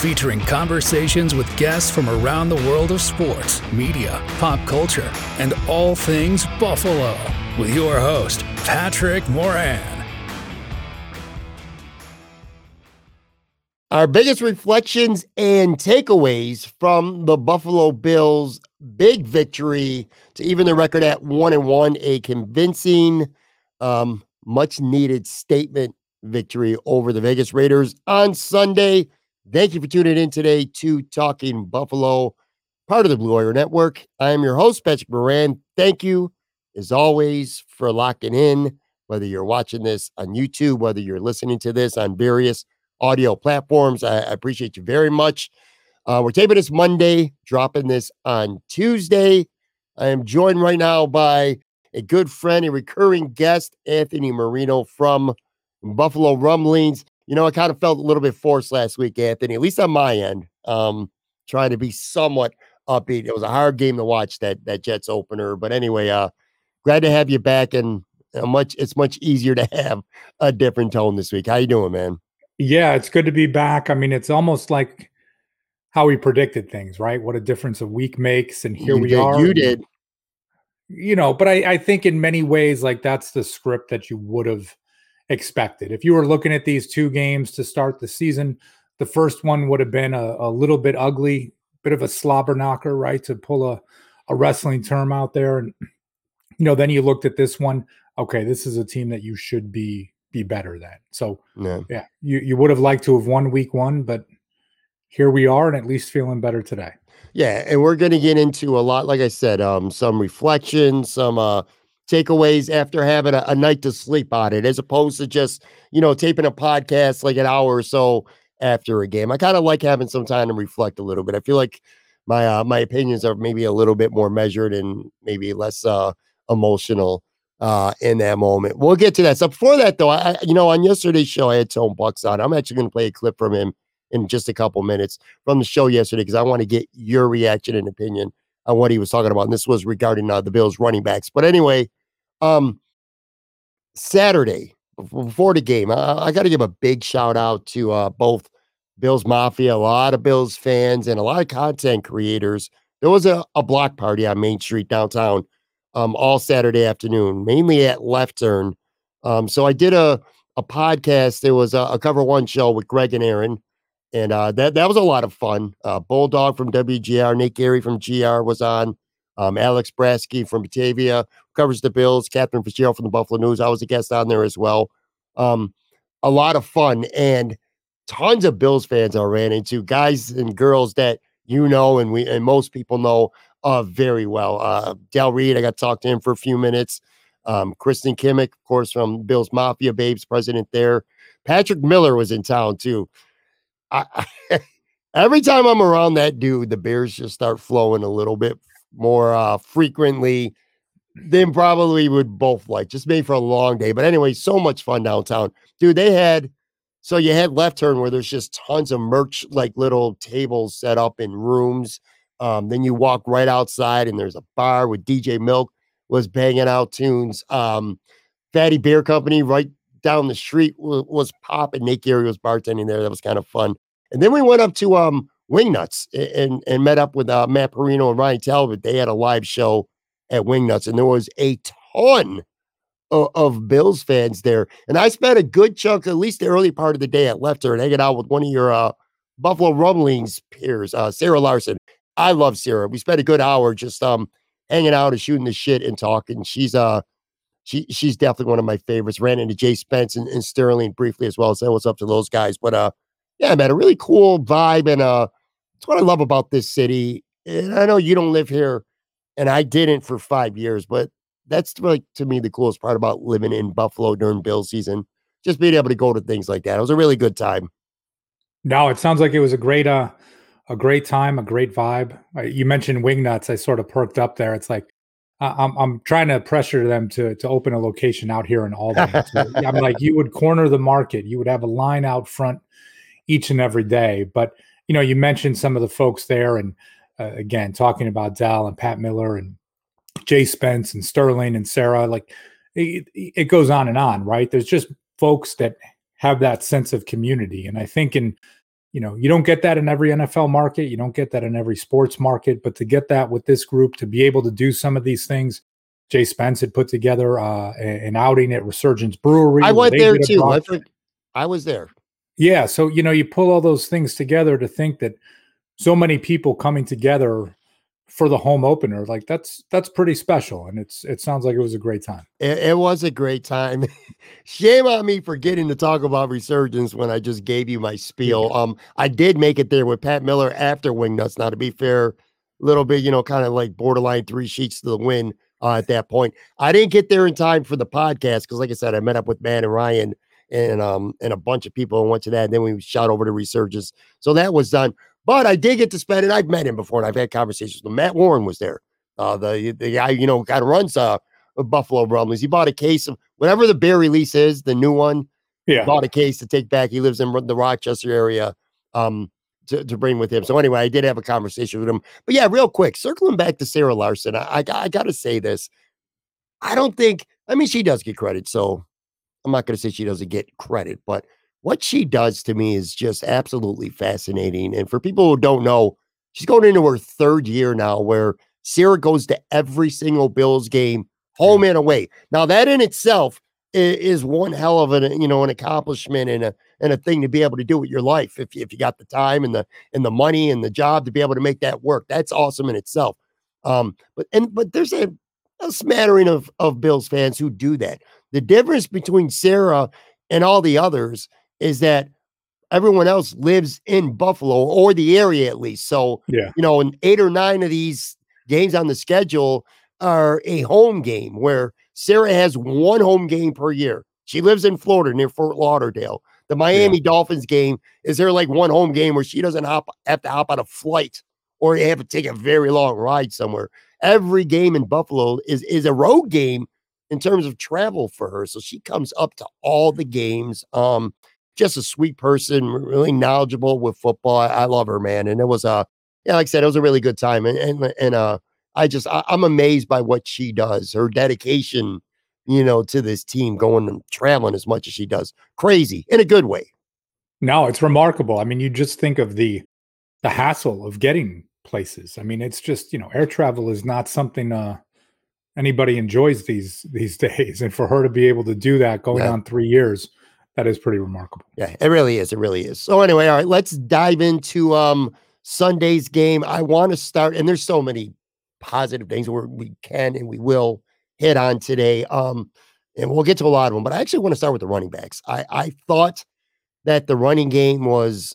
featuring conversations with guests from around the world of sports, media, pop culture, and all things Buffalo. With your host, Patrick Moran. Our biggest reflections and takeaways from the Buffalo Bills' big victory to even the record at one and one, a convincing, um, much needed statement victory over the Vegas Raiders on Sunday. Thank you for tuning in today to Talking Buffalo, part of the Blue Wire Network. I am your host, Patrick Moran. Thank you, as always, for locking in, whether you're watching this on YouTube, whether you're listening to this on various audio platforms. I, I appreciate you very much. Uh, we're taping this Monday, dropping this on Tuesday. I am joined right now by a good friend, a recurring guest, Anthony Marino from Buffalo Rumblings. You know, I kind of felt a little bit forced last week, Anthony, at least on my end, um, trying to be somewhat upbeat. It was a hard game to watch that that Jets opener. But anyway, uh, glad to have you back and uh, much it's much easier to have a different tone this week. How you doing, man? Yeah, it's good to be back. I mean, it's almost like how we predicted things, right? What a difference a week makes. And here you we did, are. You did. You know, but I, I think in many ways, like that's the script that you would have expected. If you were looking at these two games to start the season, the first one would have been a, a little bit ugly, bit of a slobber knocker, right? To pull a, a wrestling term out there. And, you know, then you looked at this one. Okay, this is a team that you should be be better than. So Yeah. yeah, you, you would have liked to have won week one, but here we are and at least feeling better today. Yeah, and we're going to get into a lot, like I said, um, some reflections, some uh, takeaways after having a, a night to sleep on it, as opposed to just you know taping a podcast like an hour or so after a game. I kind of like having some time to reflect a little bit. I feel like my uh, my opinions are maybe a little bit more measured and maybe less uh, emotional uh, in that moment. We'll get to that. So before that, though, I you know on yesterday's show I had Tone Bucks on. I'm actually going to play a clip from him in just a couple minutes from the show yesterday because I want to get your reaction and opinion on what he was talking about. And this was regarding uh, the Bills running backs. But anyway, um, Saturday before the game, I, I got to give a big shout out to uh, both Bills Mafia, a lot of Bills fans, and a lot of content creators. There was a, a block party on Main Street downtown um, all Saturday afternoon, mainly at Left Turn. Um, so I did a a podcast. There was a, a cover one show with Greg and Aaron, and uh, that that was a lot of fun. Uh, Bulldog from WGR, Nate Gary from GR was on. Um, Alex Brasky from Batavia covers the Bills. Katherine Fitzgerald from the Buffalo News. I was a guest on there as well. Um, a lot of fun and tons of Bills fans I ran into, guys and girls that you know and we and most people know uh, very well. Uh, Del Reid, I got to talk to him for a few minutes. Um, Kristen Kimmick, of course, from Bills Mafia Babes, president there. Patrick Miller was in town too. I, every time I'm around that dude, the beers just start flowing a little bit more uh, frequently than probably would both like. Just made for a long day. But anyway, so much fun downtown. Dude, they had so you had left turn where there's just tons of merch, like little tables set up in rooms. Um, then you walk right outside and there's a bar with DJ Milk was banging out tunes. Um, Fatty Beer Company right down the street was, was popping. Nate Gary was bartending there. That was kind of fun. And then we went up to um Wingnuts and and met up with uh, Matt Parrino and Ryan Talbot. They had a live show at Wingnuts, and there was a ton of, of, Bills fans there. And I spent a good chunk, at least the early part of the day at Lefter, and hanging out with one of your uh, Buffalo Rumblings peers, uh, Sarah Larson. I love Sarah. We spent a good hour just um hanging out and shooting the shit and talking. She's uh she she's definitely one of my favorites. Ran into Jay Spence and, and Sterling briefly as well. So what's up to those guys. But uh yeah, man, a really cool vibe and uh it's what I love about this city. And I know you don't live here, and I didn't for five years, but that's like to me the coolest part about living in Buffalo during Bill season. Just being able to go to things like that. It was a really good time. No, it sounds like it was a great uh a great time, a great vibe. You mentioned Wingnuts. I sort of perked up there. It's like I'm I'm trying to pressure them to to open a location out here in Albany. So I'm like, you would corner the market. You would have a line out front each and every day. But you know, you mentioned some of the folks there, and uh, again, talking about Dal and Pat Miller and Jay Spence and Sterling and Sarah. Like it, it goes on and on, right? There's just folks that have that sense of community, and I think in you know, you don't get that in every NFL market. You don't get that in every sports market. But to get that with this group, to be able to do some of these things, Jay Spence had put together uh, an outing at Resurgence Brewery. I went there too. I, I was there. Yeah. So, you know, you pull all those things together to think that so many people coming together for the home opener like that's that's pretty special and it's it sounds like it was a great time. It, it was a great time. Shame on me for getting to talk about resurgence when i just gave you my spiel. Um i did make it there with pat miller after wingnuts. Now to be fair a little bit you know kind of like borderline three sheets to the wind uh, at that point. I didn't get there in time for the podcast because like i said i met up with matt and ryan and um and a bunch of people went to that and then we shot over to resurgence so that was done but I did get to spend it. I've met him before and I've had conversations with him. Matt Warren was there. Uh, the the guy, you know, kind of runs uh Buffalo Rumblings. He bought a case of whatever the beer release is, the new one. Yeah. Bought a case to take back. He lives in the Rochester area. Um, to, to bring with him. So anyway, I did have a conversation with him. But yeah, real quick, circling back to Sarah Larson, I, I, I got to say this. I don't think, I mean, she does get credit. So I'm not going to say she doesn't get credit, but what she does to me is just absolutely fascinating. And for people who don't know, she's going into her third year now where Sarah goes to every single Bills game, home and away. Now, that in itself is one hell of an, you know, an accomplishment and a and a thing to be able to do with your life if you, if you got the time and the and the money and the job to be able to make that work. That's awesome in itself. Um, but and but there's a, a smattering of of Bills fans who do that. The difference between Sarah and all the others is that everyone else lives in Buffalo or the area at least. So, yeah, you know, and eight or nine of these games on the schedule are a home game where Sarah has one home game per year. She lives in Florida near Fort Lauderdale. The Miami yeah. Dolphins game is there like one home game where she doesn't hop have to hop on a flight or have to take a very long ride somewhere. Every game in Buffalo is is a road game in terms of travel for her. So she comes up to all the games. Um, just a sweet person, really knowledgeable with football. I, love her, man. And it was a, uh, yeah, like I said, it was a really good time. And and and uh, I just I, I'm amazed by what she does, her dedication, you know, to this team, going and traveling as much as she does. Crazy in a good way. No, it's remarkable. I mean, you just think of the the hassle of getting places. I mean, it's just you know, air travel is not something uh anybody enjoys these these days, and for her to be able to do that going yeah. on three years that is pretty remarkable. Yeah, it really is. It really is. So anyway, all right, let's dive into um Sunday's game. I want to start, and there's so many positive things where we can and we will hit on today. Um, and we'll get to a lot of them, but I actually want to start with the running backs. I I thought that the running game was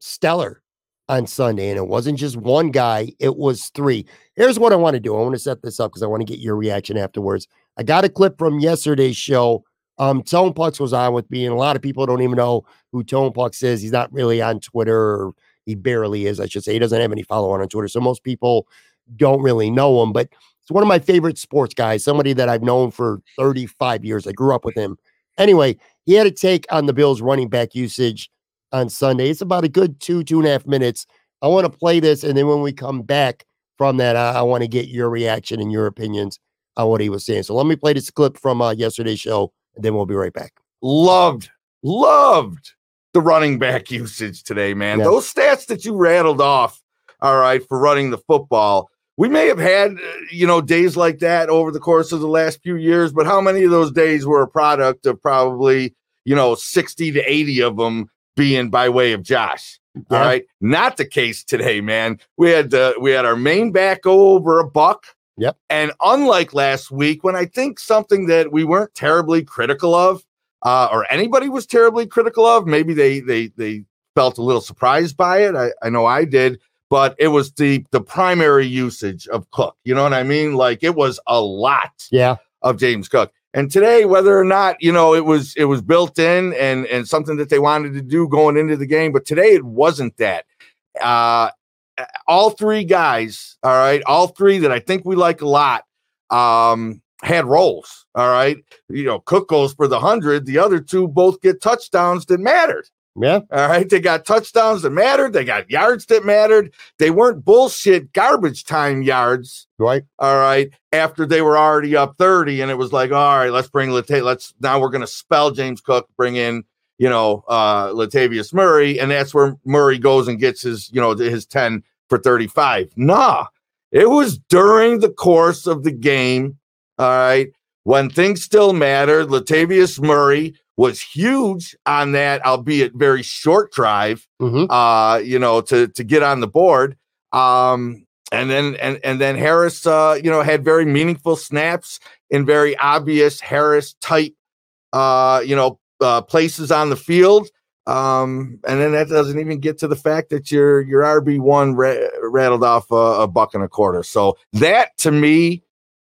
stellar on Sunday, and it wasn't just one guy, it was three. Here's what I want to do. I want to set this up because I want to get your reaction afterwards. I got a clip from yesterday's show um, Tone Pucks was on with me, and a lot of people don't even know who Tone Pucks is. He's not really on Twitter, he barely is, I should say. He doesn't have any follower on Twitter, so most people don't really know him. But it's one of my favorite sports guys, somebody that I've known for 35 years. I grew up with him. Anyway, he had a take on the Bills running back usage on Sunday. It's about a good two, two and a half minutes. I want to play this, and then when we come back from that, I, I want to get your reaction and your opinions on what he was saying. So let me play this clip from uh, yesterday's show and then we'll be right back. Loved, loved the running back usage today, man. Yeah. Those stats that you rattled off, all right, for running the football. We may have had, uh, you know, days like that over the course of the last few years, but how many of those days were a product of probably, you know, 60 to 80 of them being by way of Josh? All Yeah. right. Not the case today, man. We had uh, we had our main back go over a buck. Yep. And unlike last week, when I think something that we weren't terribly critical of, uh, or anybody was terribly critical of, maybe they they they felt a little surprised by it. I, I know I did, but it was the the primary usage of Cook. You know what I mean? Like it was a lot Yeah. of James Cook. And today, whether or not you know it was it was built in and and something that they wanted to do going into the game, but today it wasn't that. Uh, all three guys, all right, all three that I think we like a lot, um, had roles. All right, you know, Cook goes for the hundred. The other two both get touchdowns that mattered. Yeah. All right. They got touchdowns that mattered. They got yards that mattered. They weren't bullshit garbage time yards. Right. All right. After they were already up 30, and it was like, all right, let's bring Latavius. Let's now we're going to spell James Cook, bring in, you know, uh, Latavius Murray. And that's where Murray goes and gets his, you know, his 10 for 35. Nah, it was during the course of the game. All right. When things still mattered, Latavius Murray was huge on that, albeit very short drive Mhm. uh, you know, to to get on the board. Um, and then and and then Harris, uh, you know, had very meaningful snaps in very obvious Harris type, uh, you know, uh, places on the field. Um, and then that doesn't even get to the fact that your your RB one ra- rattled off a, a buck and a quarter. So that to me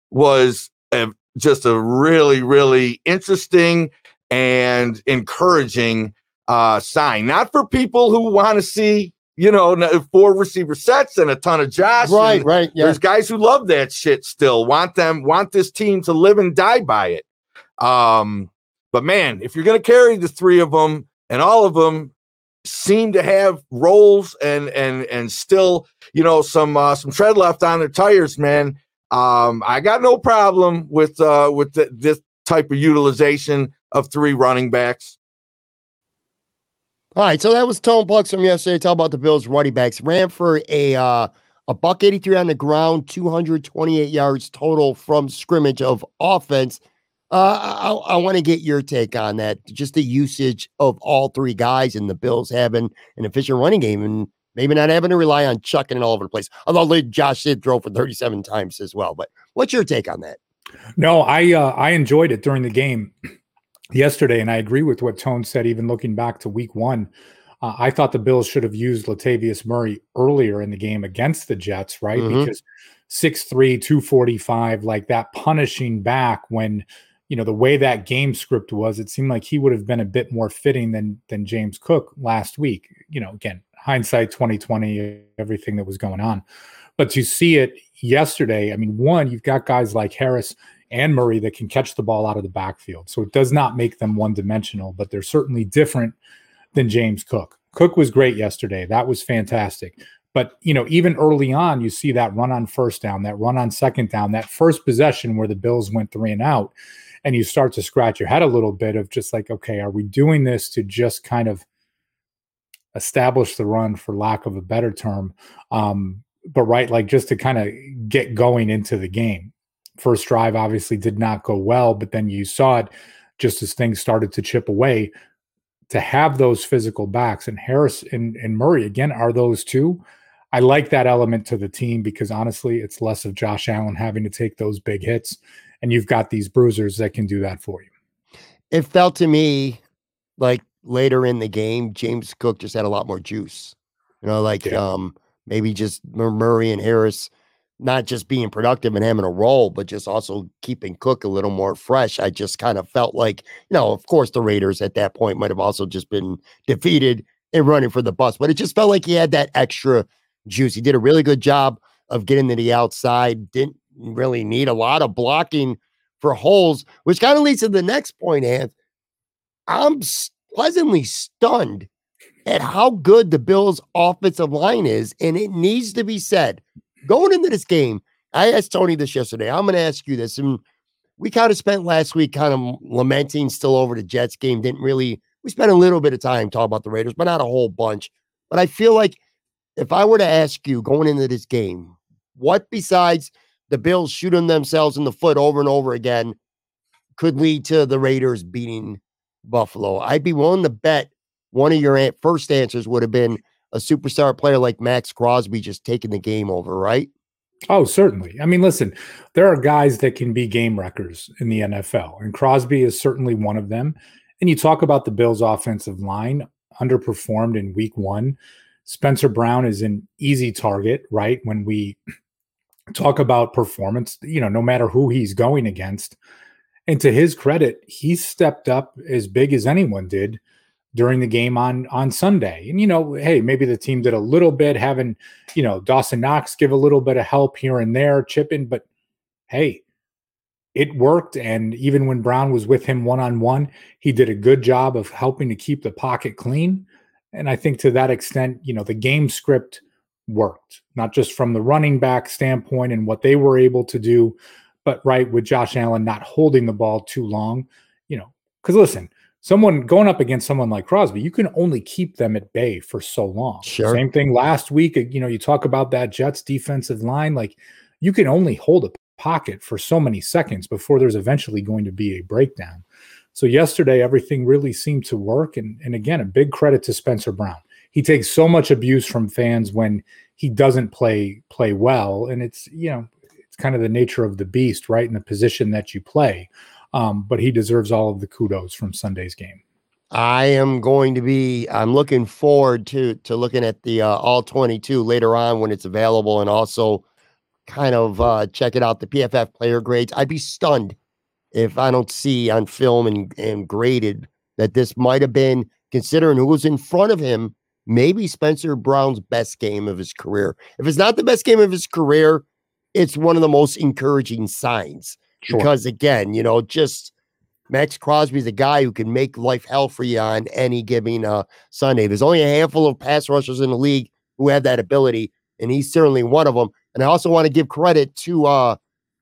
was a, just a really really interesting and encouraging uh sign not for people who want to see you know four receiver sets and a ton of josh Right. Right. Yeah. there's guys who love that shit still want them want this team to live and die by it um but man if you're gonna carry the three of them and all of them seem to have roles and and and still you know some uh some tread left on their tires man um i got no problem with uh with th- this type of utilization of three running backs All right, so that was Tone Plucks from yesterday. Talk about the Bills running backs. Ran for a uh, a buck eighty three on the ground, two hundred twenty eight yards total from scrimmage of offense. Uh, I, I want to get your take on that. Just the usage of all three guys and the Bills having an efficient running game and maybe not having to rely on chucking it all over the place. Although Josh did throw for thirty seven times as well. But what's your take on that? No, I uh, I enjoyed it during the game yesterday, and I agree with what Tone said. Even looking back to Week One, uh, I thought the Bills should have used Latavius Murray earlier in the game against the Jets, right? Mhm. Because 6'3", 245, like that punishing back when you know the way that game script was, it seemed like he would have been a bit more fitting than than James Cook last week. You know, again, hindsight twenty twenty, everything that was going on, but to see it yesterday, I mean, one, you've got guys like Harris and Murray that can catch the ball out of the backfield. So it does not make them one dimensional, but they're certainly different than James Cook. Cook was great yesterday. That was fantastic. But, you know, even early on, you see that run on first down, that run on second down, that first possession where the Bills went three and out. And you start to scratch your head a little bit of just like, okay, are we doing this to just kind of establish the run, for lack of a better term? Um, but right, like just to kind of get going into the game. First drive obviously did not go well, but then you saw it just as things started to chip away. To have those physical backs and Harris and, and Murray again are those two. I like that element to the team because honestly, it's less of Josh Allen having to take those big hits, and you've got these bruisers that can do that for you. It felt to me like later in the game, James Cook just had a lot more juice. You know, like Yeah. um maybe just Murray and Harris not just being productive and having a role, but just also keeping Cook a little more fresh. I just kind of felt like, you know, of course the Raiders at that point might have also just been defeated and running for the bus, but it just felt like he had that extra juice. He did a really good job of getting to the outside, didn't really need a lot of blocking for holes, which kind of leads to the next point, Anth. I'm pleasantly stunned at how good the Bills' offensive line is. And it needs to be said going into this game. I asked Tony this yesterday. I'm going to ask you this. And we kind of spent last week kind of lamenting still over the Jets game, didn't really we spent a little bit of time talking about the Raiders, but not a whole bunch. But I feel like if I were to ask you going into this game, what besides the Bills shooting themselves in the foot over and over again could lead to the Raiders beating Buffalo? I'd be willing to bet one of your first answers would have been a superstar player like Maxx Crosby just taking the game over, right? Oh, certainly. I mean, listen, there are guys that can be game wreckers in the NFL, and Crosby is certainly one of them. And you talk about the Bills' offensive line underperformed in week one. Spencer Brown is an easy target, right? When we talk about performance, you know, no matter who he's going against. And to his credit, he stepped up as big as anyone did during the game on on Sunday. And you know, hey, maybe the team did a little bit, having you know Dawson Knox give a little bit of help here and there, chipping, but hey, it worked. And even when Brown was with him one on one, he did a good job of helping to keep the pocket clean. And I think to that extent, you know, the game script worked, not just from the running back standpoint and what they were able to do, but right with Josh Allen not holding the ball too long, you know, because listen, someone going up against someone like Crosby, you can only keep them at bay for so long. Sure. Same thing last week. Uh, you know, you talk about that Jets defensive line, like you can only hold a pocket for so many seconds before there's eventually going to be a breakdown. So yesterday, everything really seemed to work. And, and again, a big credit to Spencer Brown. He takes so much abuse from fans when he doesn't play play well. And it's, you know, it's kind of the nature of the beast, right? In the position that you play. Um, but he deserves all of the kudos from Sunday's game. I am going to be. I'm looking forward to to looking at the uh, all 22 later on when it's available, and also kind of uh, checking out the PFF player grades. I'd be stunned if I don't see on film and, and graded that this might have been, considering who was in front of him, maybe Spencer Brown's best game of his career. If it's not the best game of his career, it's one of the most encouraging signs. Sure. Because again, you know, just Maxx Crosby's a guy who can make life hell for you on any given uh, Sunday. There's only a handful of pass rushers in the league who have that ability, and he's certainly one of them. And I also want to give credit to uh,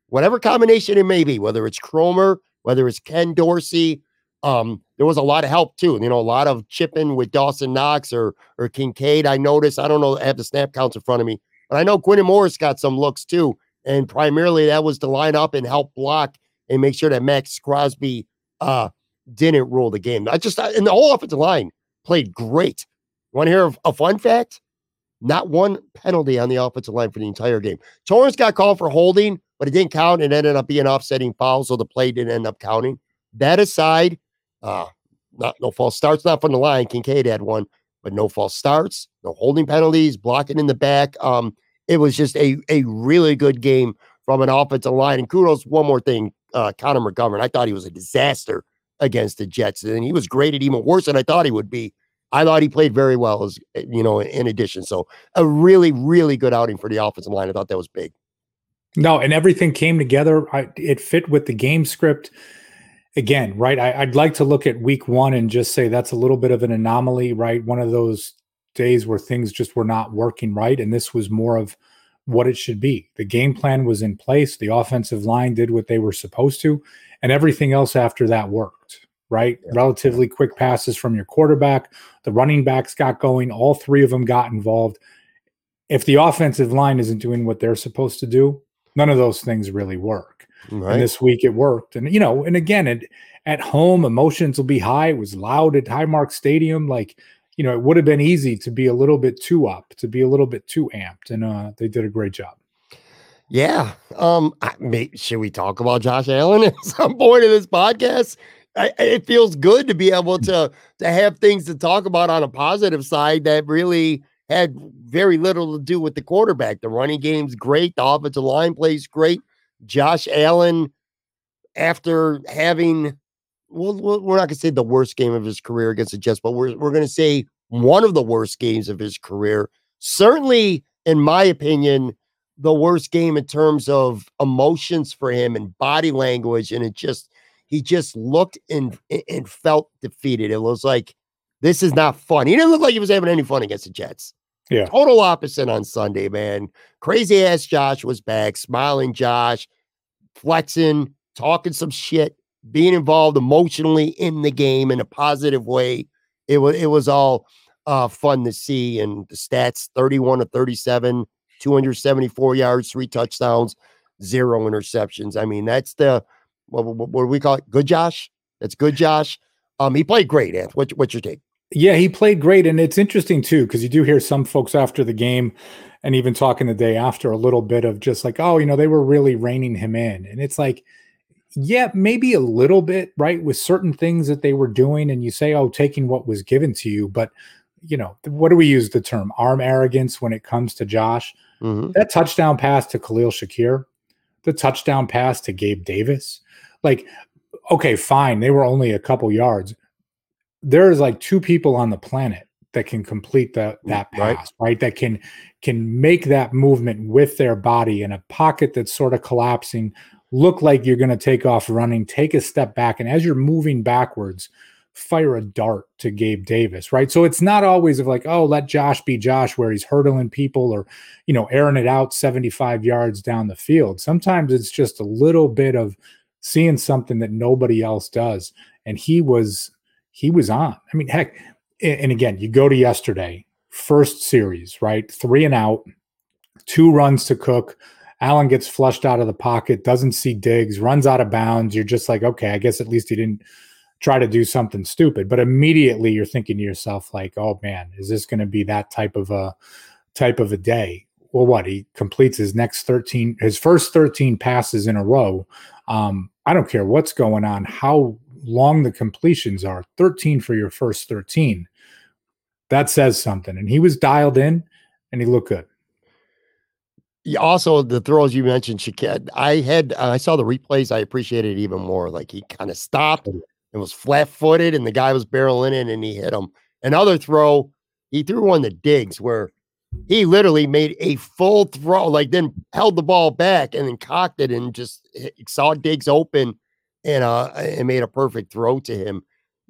whatever combination it may be, whether it's Kromer, whether it's Ken Dorsey. Um, there was a lot of help too. You know, a lot of chipping with Dawson Knox or or Kincaid. I noticed. I don't know. I have the snap counts in front of me, but I know Quintin Morris got some looks too. And primarily that was to line up and help block and make sure that Maxx Crosby uh, didn't rule the game. I just and the whole offensive line played great. Want to hear a, fun fact? Not one penalty on the offensive line for the entire game. Torrence got called for holding, but it didn't count. It ended up being offsetting foul, so the play didn't end up counting. That aside, uh, not no false starts, not from the line. Kincaid had one, but no false starts, no holding penalties, blocking in the back. Um, it was just a a really good game from an offensive line. And kudos, one more thing, uh, Connor McGovern. I thought he was a disaster against the Jets, and he was graded even worse than I thought he would be I thought he played very well as eh, you know, in addition. So a really, really good outing for the offensive line. I thought that was big. No, and everything came together. I, it fit with the game script. Again, right? I, I'd like to look at week one and just say that's a little bit of an anomaly, right? One of those days where things just were not working right. And this was more of what it should be. The game plan was in place. The offensive line did what they were supposed to, and everything else after that worked right? Yeah. Relatively quick passes from your quarterback. The running backs got going. All three of them got involved. If the offensive line isn't doing what they're supposed to do, none of those things really work. Right. And this week it worked. And, you know, and again, it, at home, emotions will be high. It was loud at Highmark Stadium. Like, you know, it would have been easy to be a little bit too up, to be a little bit too amped. And uh, they did a great job. Yeah. Um, I, may, should we talk about Josh Allen at some point in this podcast? I, it feels good to be able to to have things to talk about on a positive side that really had very little to do with the quarterback. The running game's great. The offensive line plays great. Josh Allen, after having, well, we're not going to say the worst game of his career against the Jets, but we're, we're going to say one of the worst games of his career. Certainly, in my opinion, the worst game in terms of emotions for him and body language. And it just, he just looked and and felt defeated. It was like this is not fun. He didn't look like he was having any fun against the Jets. Yeah. Total opposite on Sunday, man. Crazy ass Josh was back, smiling Josh, flexing, talking some shit. Being involved emotionally in the game in a positive way. It was it was all uh, fun to see. And the stats 31 to 37, 274 yards, three touchdowns, zero interceptions. I mean, that's the what, what, what do we call it? Good Josh. That's good Josh. Um, he played great, Ant. What, what's your take? Yeah, he played great. And it's interesting too, because you do hear some folks after the game and even talking the day after a little bit of just like, oh, you know, they were really reining him in. And it's like, yeah, maybe a little bit, right? With certain things that they were doing, and you say, oh, taking what was given to you. But, you know, what do we use the term? Arm arrogance when it comes to Josh. Mm-hmm. That touchdown pass to Khalil Shakir, the touchdown pass to Gabe Davis. Like, okay, fine. They were only a couple yards. There's like two people on the planet that can complete that mm, that pass, right. right? That can can make that movement with their body in a pocket that's sort of collapsing, look like you're going to take off running, take a step back, and as you're moving backwards, fire a dart to Gabe Davis, right? So it's not always of like, oh, let Josh be Josh, where he's hurdling people or, you know, airing it out 75 yards down the field. Sometimes it's just a little bit of seeing something that nobody else does. And he was, he was on. I mean, heck, and again, you go to yesterday, first series, right? Three and out, two runs to Cook. Allen gets flushed out of the pocket, doesn't see Diggs, runs out of bounds. You're just like, okay, I guess at least he didn't try to do something stupid. But immediately you're thinking to yourself, like, oh man, is this going to be that type of a type of a day? Well, what he completes his next 13, his first 13 passes in a row. Um, I don't care what's going on, how long the completions are 13 for your first 13 that says something. And he was dialed in and he looked good. Also the throws you mentioned, Shakir. I had uh, I saw the replays. I appreciated it even more. Like he kind of stopped and was flat footed, and the guy was barreling in and he hit him. Another throw, he threw one that digs where he literally made a full throw, like then held the ball back and then cocked it and just saw Diggs open and uh and made a perfect throw to him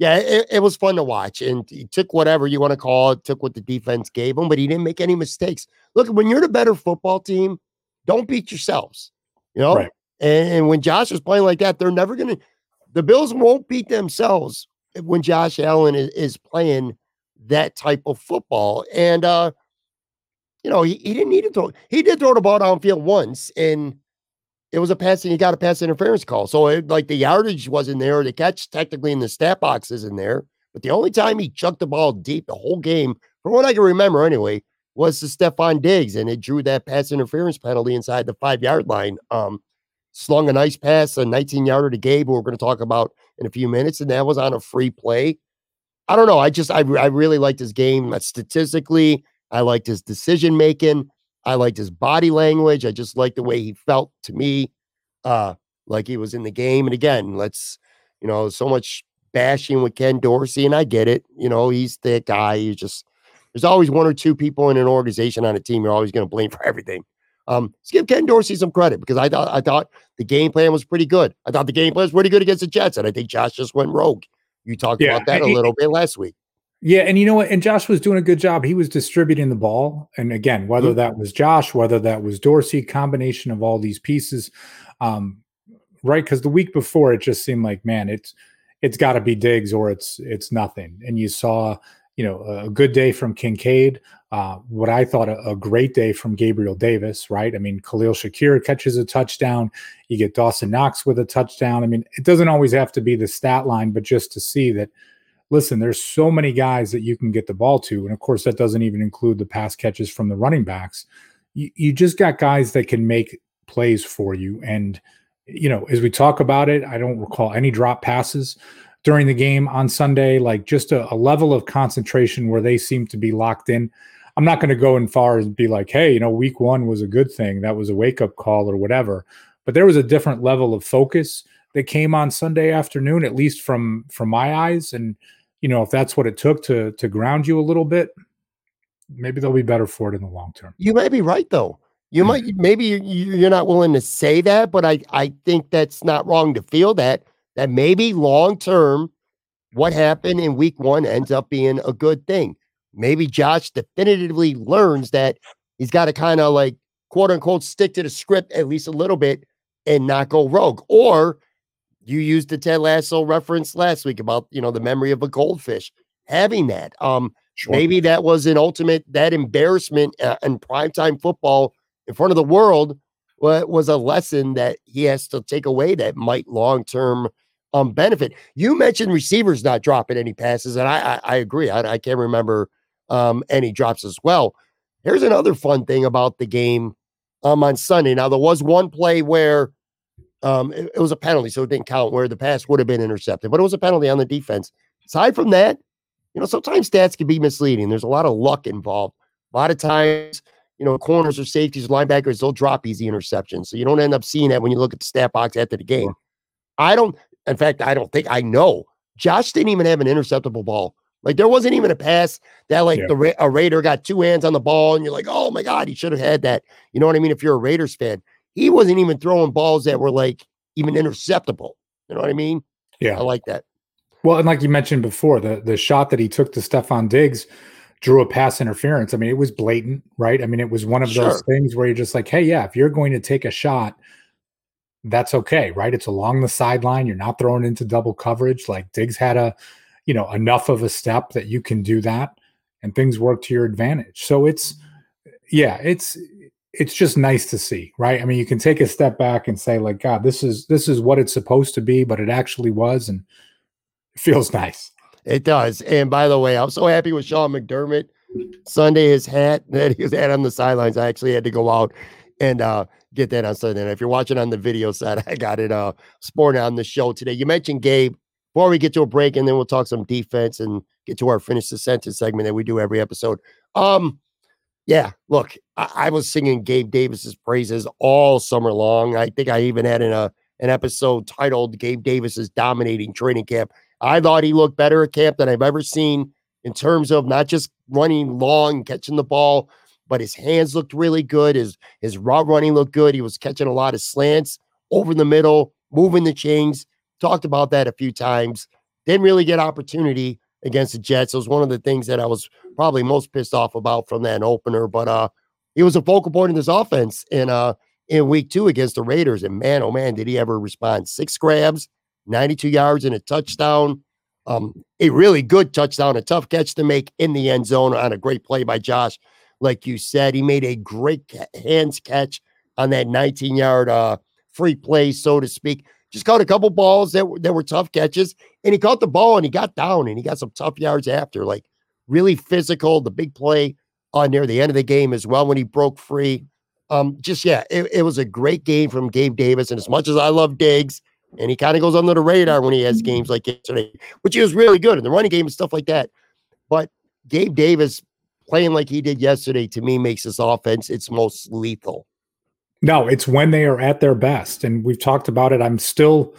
yeah, it, it, was fun to watch. And he took whatever you want to call it, took what the defense gave him, but he didn't make any mistakes. Look, when you're the better football team, don't beat yourselves. You know? Right. And, and when Josh is playing like that, they're never gonna the Bills won't beat themselves when Josh Allen is, is playing that type of football. And uh, you know, he, he didn't need to throw he did throw the ball downfield once and it was a passing, he got a pass interference call. So it, like the yardage wasn't there, the catch technically in the stat box isn't there. But the only time he chucked the ball deep the whole game, from what I can remember anyway, was to Stefon Diggs, and it drew that pass interference penalty inside the five yard line. Um, slung a nice pass, a 19 yarder to Gabe, who we're going to talk about in a few minutes, and that was on a free play. I don't know. I just I, I really liked his game uh, statistically. I liked his decision making. I liked his body language. I just liked the way he felt to me, uh, like he was in the game. And again, let's, you know, so much bashing with Ken Dorsey, and I get it. You know, he's the guy. You just there's always one or two people in an organization on a team you're always going to blame for everything. Um, let's give Ken Dorsey some credit because I thought I thought the game plan was pretty good. I thought the game plan was pretty good against the Jets, and I think Josh just went rogue. You talked yeah, about that a little bit last week. Yeah, and you know what? And Josh was doing a good job. He was distributing the ball, and again, whether mm-hmm. that was Josh, whether that was Dorsey, combination of all these pieces, um, right? Because the week before, it just seemed like, man, it's it's got to be Diggs or it's it's nothing. And you saw, you know, a good day from Kincaid, uh, what I thought a, a, great day from Gabriel Davis, right? I mean, Khalil Shakir catches a touchdown. You get Dawson Knox with a touchdown. I mean, it doesn't always have to be the stat line, but just to see that listen, there's so many guys that you can get the ball to. And of course, that doesn't even include the pass catches from the running backs. You, you just got guys that can make plays for you. And, you know, as we talk about it, I don't recall any drop passes during the game on Sunday, like just a, a level of concentration where they seem to be locked in. I'm not going to go in far as be like, hey, you know, week one was a good thing. That was a wake up call or whatever. But there was a different level of focus that came on Sunday afternoon, at least from from my eyes. And you know, if that's what it took to to ground you a little bit, maybe they'll be better for it in the long term. You may be right though. You might maybe you're not willing to say that, but I I think that's not wrong to feel that that maybe long term what happened in week 1 ends up being a good thing. Maybe Josh definitively learns that he's got to kind of like quote unquote stick to the script at least a little bit and not go rogue or you used the Ted Lasso reference last week about you know the memory of a goldfish having that. Um, sure. maybe that was an ultimate that embarrassment uh, in primetime football in front of the world was a lesson that he has to take away that might long term um benefit. You mentioned receivers not dropping any passes, and I I, I agree. I, I, can't remember um any drops as well. Here's another fun thing about the game um on Sunday. Now there was one play where um it, it was a penalty, so it didn't count where the pass would have been intercepted, but it was a penalty on the defense. Aside from that, you know, sometimes stats can be misleading. There's a lot of luck involved. A lot of times you know, corners or safeties, linebackers, they'll drop easy interceptions. So you don't end up seeing that when you look at the stat box after the game. I don't, in fact, I don't think I know. Josh didn't even have an interceptable ball. Like there wasn't even a pass that like yeah. the a Raider got two hands on the ball and you're like, oh my god, he should have had that. You know what I mean? If you're a Raiders fan, he wasn't even throwing balls that were like even interceptable. You know what I mean? Yeah, I like that. Well, and like you mentioned before, the the shot that he took to Stefon Diggs drew a pass interference. I mean, it was blatant, right? I mean, it was one of sure. those things where you're just like, hey, yeah, if you're going to take a shot, that's okay, right? It's along the sideline. You're not throwing into double coverage. Like Diggs had a, you know, enough of a step that you can do that and things work to your advantage. So it's, yeah, it's, it's just nice to see, right? I mean, you can take a step back and say, like, God, this is this is what it's supposed to be, but it actually was, and it feels nice. It does. And by the way, I'm so happy with Sean McDermott. Sunday, his hat that he was had on the sidelines. I actually had to go out and uh, get that on Sunday. And if you're watching on the video side, I got it uh sporting on the show today. You mentioned Gabe. Before we get to a break, and then we'll talk some defense and get to our finish the sentence segment that we do every episode. Um, yeah, look, I, I was singing Gabe Davis's praises all summer long. I think I even had in a uh, an episode titled Gabe Davis's dominating training camp. I thought he looked better at camp than I've ever seen in terms of not just running long, catching the ball, but his hands looked really good. His his route running looked good. He was catching a lot of slants over the middle, moving the chains. Talked about that a few times. Didn't really get opportunity against the Jets. It was one of the things that I was probably most pissed off about from that opener. But uh he was a focal point in this offense in uh in week two against the Raiders. And man, oh man, did he ever respond. Six grabs, 92 yards and a touchdown. Um, a really good touchdown, a tough catch to make in the end zone on a great play by Josh. Like you said, he made a great hands catch on that 19 yard uh, free play, so to speak. Just caught a couple balls that, were, that were tough catches, and he caught the ball and he got down and he got some tough yards after. Like really physical, the big play on near the end of the game as well when he broke free. Um, just yeah, it, it was a great game from Gabe Davis. And as much as I love Diggs, and he kind of goes under the radar when he has mm-hmm. games like yesterday, which he was really good in the running game and stuff like that. But Gabe Davis playing like he did yesterday to me makes this offense its most lethal. No, it's when they are at their best. And we've talked about it. I'm still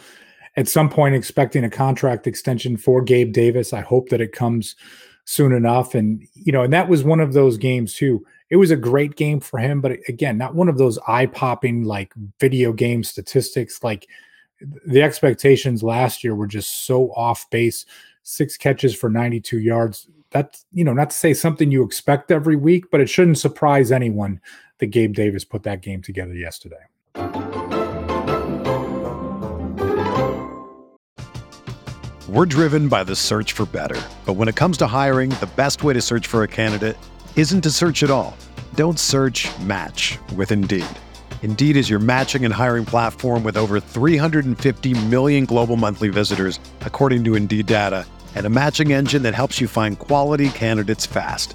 at some point expecting a contract extension for Gabe Davis. I hope that it comes soon enough. And, you know, and that was one of those games too. It was a great game for him, but again, not one of those eye popping like video game statistics. Like the expectations last year were just so off base. Six catches for 92 yards. That's, you know, not to say something you expect every week, but it shouldn't surprise anyone that Gabe Davis put that game together yesterday. We're driven by the search for better. But when it comes to hiring, the best way to search for a candidate isn't to search at all. Don't search match with Indeed. Indeed is your matching and hiring platform with over 350 million global monthly visitors, according to Indeed data, and a matching engine that helps you find quality candidates fast.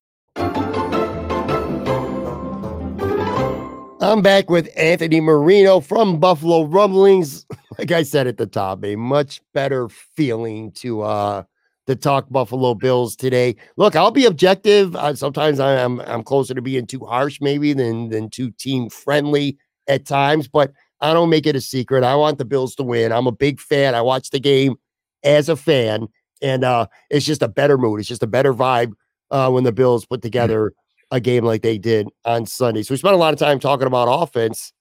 I'm back with Anthony Marino from Buffalo Rumblings. Like I said at the top, a much better feeling to uh to talk Buffalo Bills today. Look, I'll be objective. Uh, sometimes I'm I'm closer to being too harsh, maybe than than too team friendly at times, but I don't make it a secret. I want the Bills to win. I'm a big fan. I watch the game as a fan, and uh, it's just a better mood. It's just a better vibe uh, when the Bills put together a game like they did on Sunday. So we spent a lot of time talking about offense.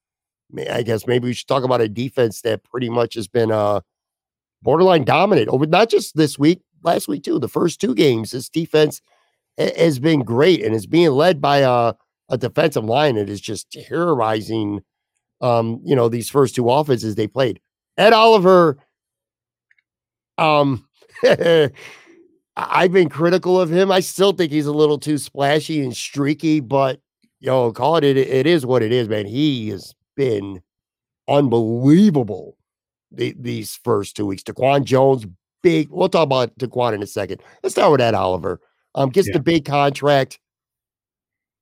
I guess maybe we should talk about a defense that pretty much has been uh, borderline dominant over not just this week, last week too. The first two games, this defense has been great and is being led by a, a defensive line that is just terrorizing. Um, you know, these first two offenses they played. Ed Oliver, um, I've been critical of him. I still think he's a little too splashy and streaky, but yo, call it, it it is what it is, man. He has been unbelievable the, these first two weeks. DaQuan Jones, big. We'll talk about DaQuan in a second. Let's start with that, Oliver. Um, gets yeah. the big contract.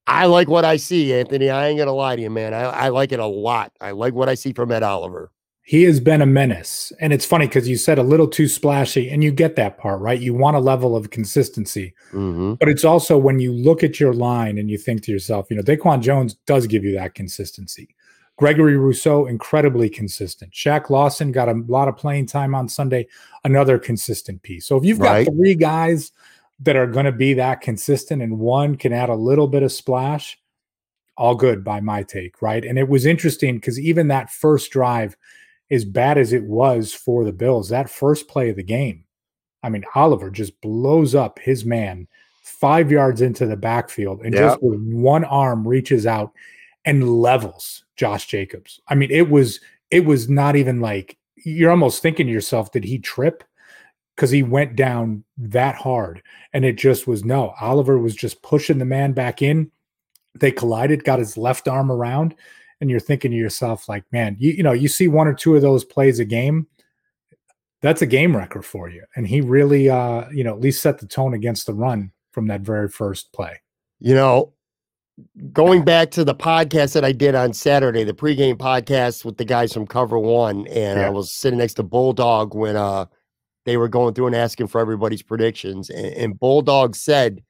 I like what I see, Anthony. I ain't gonna lie to you, man. I, I like it a lot. I like what I see from Ed Oliver he has been a menace. And it's funny because you said a little too splashy, and you get that part, right? You want a level of consistency. Mm-hmm. But it's also when you look at your line and you think to yourself, you know, DaQuan Jones does give you that consistency. Gregory Rousseau, incredibly consistent. Shaq Lawson got a lot of playing time on Sunday, another consistent piece. So if you've got right. three guys that are going to be that consistent and one can add a little bit of splash, all good by my take, right? And it was interesting because even that first drive, as bad as it was for the Bills, that first play of the game, I mean, Oliver just blows up his man five yards into the backfield and yep. just with one arm reaches out and levels Josh Jacobs. I mean, it was it was not even like you're almost thinking to yourself, did he trip? Because he went down that hard. And it just was no. Oliver was just pushing the man back in. They collided, got his left arm around, and you're thinking to yourself like man you, you know you see one or two of those plays a game that's a game record for you and he really uh you know at least set the tone against the run from that very first play you know going back to the podcast that I did on Saturday, the pregame podcast with the guys from Cover One, and yeah. I was sitting next to Bulldog when uh they were going through and asking for everybody's predictions, and, and Bulldog said,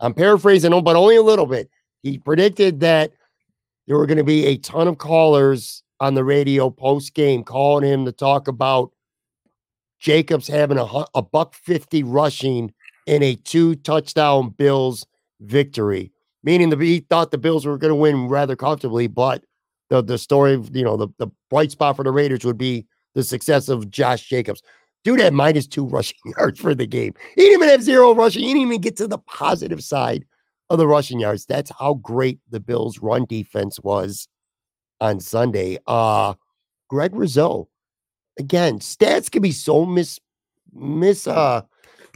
"I'm paraphrasing, him but only a little bit." He predicted that there were going to be a ton of callers on the radio post game calling him to talk about Jacobs having a, a buck 50 rushing in a two touchdown Bills victory, meaning the he thought the Bills were going to win rather comfortably, but the the story, you know, the, the bright spot for the Raiders would be the success of Josh Jacobs. Dude had minus two rushing yards for the game. He didn't even have zero rushing. He didn't even get to the positive side of the rushing yards. That's how great the Bills' run defense was on Sunday. Uh Greg Rizzo. again, stats can be so mis mis uh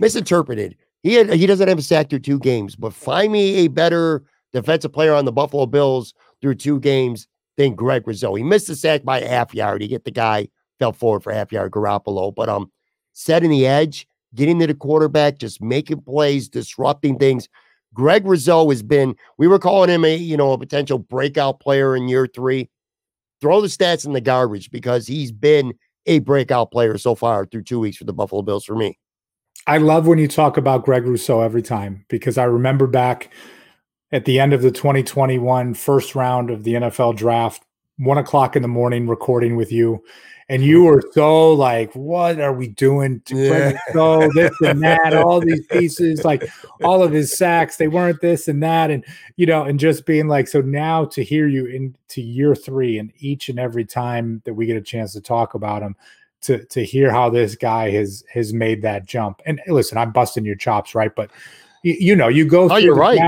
misinterpreted. He had he doesn't have a sack through two games, but find me a better defensive player on the Buffalo Bills through two games than Greg Rizzo. He missed the sack by a half yard. He get the guy fell forward for half yard Garoppolo, but um setting the edge, getting to the quarterback, just making plays, disrupting things. Greg Rousseau has been, we were calling him a, you know, a potential breakout player in year three. Throw the stats in the garbage because he's been a breakout player so far through two weeks for the Buffalo Bills for me. I love when you talk about Greg Rousseau every time because I remember back at the end of the 2021 first round of the NFL draft, one o'clock in the morning, recording with you and you were so like, what are we doing to yeah. so this and that, all these pieces, like all of his sacks, they weren't this and that, and you know, and just being like, so now to hear you into year three, and each and every time that we get a chance to talk about him, to to hear how this guy has has made that jump. And listen, I'm busting your chops, right? But you, you know, you go. Oh, you're right.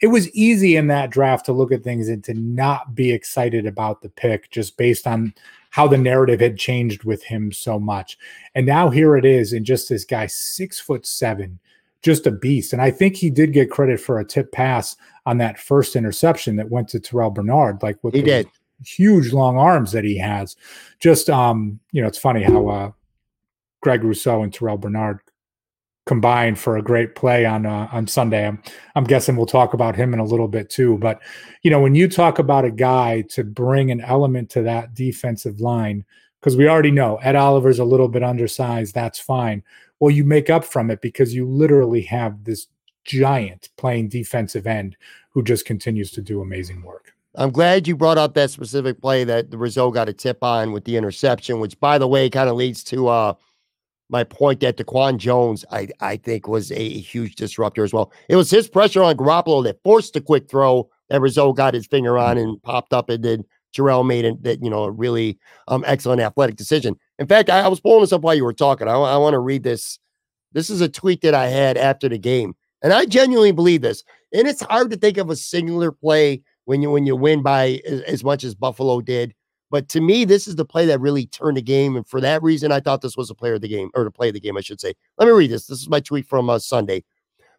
It was easy in that draft to look at things and to not be excited about the pick just based on how the narrative had changed with him so much. And now here it is, and just this guy, six foot seven, just a beast. And I think he did get credit for a tip pass on that first interception that went to Terrel Bernard, like with he did huge long arms that he has. Just um, you know, it's funny how uh Greg Rousseau and Terrel Bernard combined for a great play on uh, on Sunday. I'm I'm guessing we'll talk about him in a little bit too. But you know, when you talk about a guy to bring an element to that defensive line, because we already know Ed Oliver's a little bit undersized, that's fine. Well, you make up from it because you literally have this giant playing defensive end who just continues to do amazing work. I'm glad you brought up that specific play that the Rizzo got a tip on with the interception, which by the way kind of leads to uh my point that Daquan Jones, I, I think, was a huge disruptor as well. It was his pressure on Garoppolo that forced the quick throw that Rizzo got his finger on and popped up, and then Jerrell made it that you know a really um, excellent athletic decision. In fact, I, I, was pulling this up while you were talking. I, I want to read this. This is a tweet that I had after the game, and I genuinely believe this. And it's hard to think of a singular play when you when you win by as, as much as Buffalo did. But to me, this is the play that really turned the game. And for that reason, I thought this was a player of the game or to play of the game, I should say. Let me read this. This is my tweet from uh, Sunday.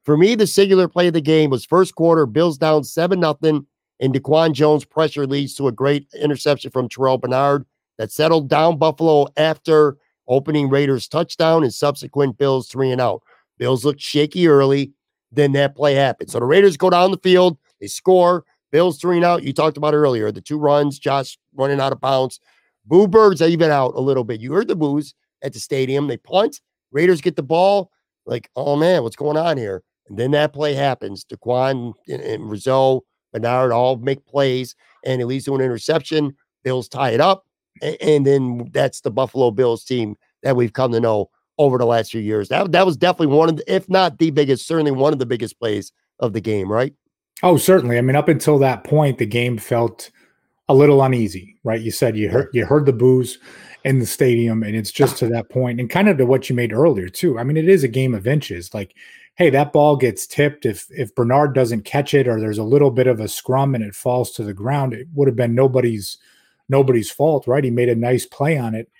For me, the singular play of the game was first quarter, Bills down 7 nothing, and Daquan Jones pressure leads to a great interception from Terrel Bernard that settled down Buffalo after opening Raiders touchdown and subsequent Bills three and out. Bills looked shaky early. Then that play happened. So the Raiders go down the field, they score. Bills three and out. You talked about earlier. The two runs, Josh running out of bounds. Boo Birds even out a little bit. You heard the boos at the stadium. They punt. Raiders get the ball. Like, oh man, what's going on here? And then that play happens. Daquan and, and Rizzo, Bernard all make plays, and it leads to an interception. Bills tie it up. And, and then that's the Buffalo Bills team that we've come to know over the last few years. That, that was definitely one of the, if not the biggest, certainly one of the biggest plays of the game, right? Oh, certainly. I mean, up until that point, the game felt a little uneasy, right? You said you heard you heard the boos in the stadium, and it's just to that point, and kind of to what you made earlier too. I mean, it is a game of inches. Like, hey, that ball gets tipped. If if Bernard doesn't catch it, or there's a little bit of a scrum and it falls to the ground, it would have been nobody's nobody's fault, right? He made a nice play on it,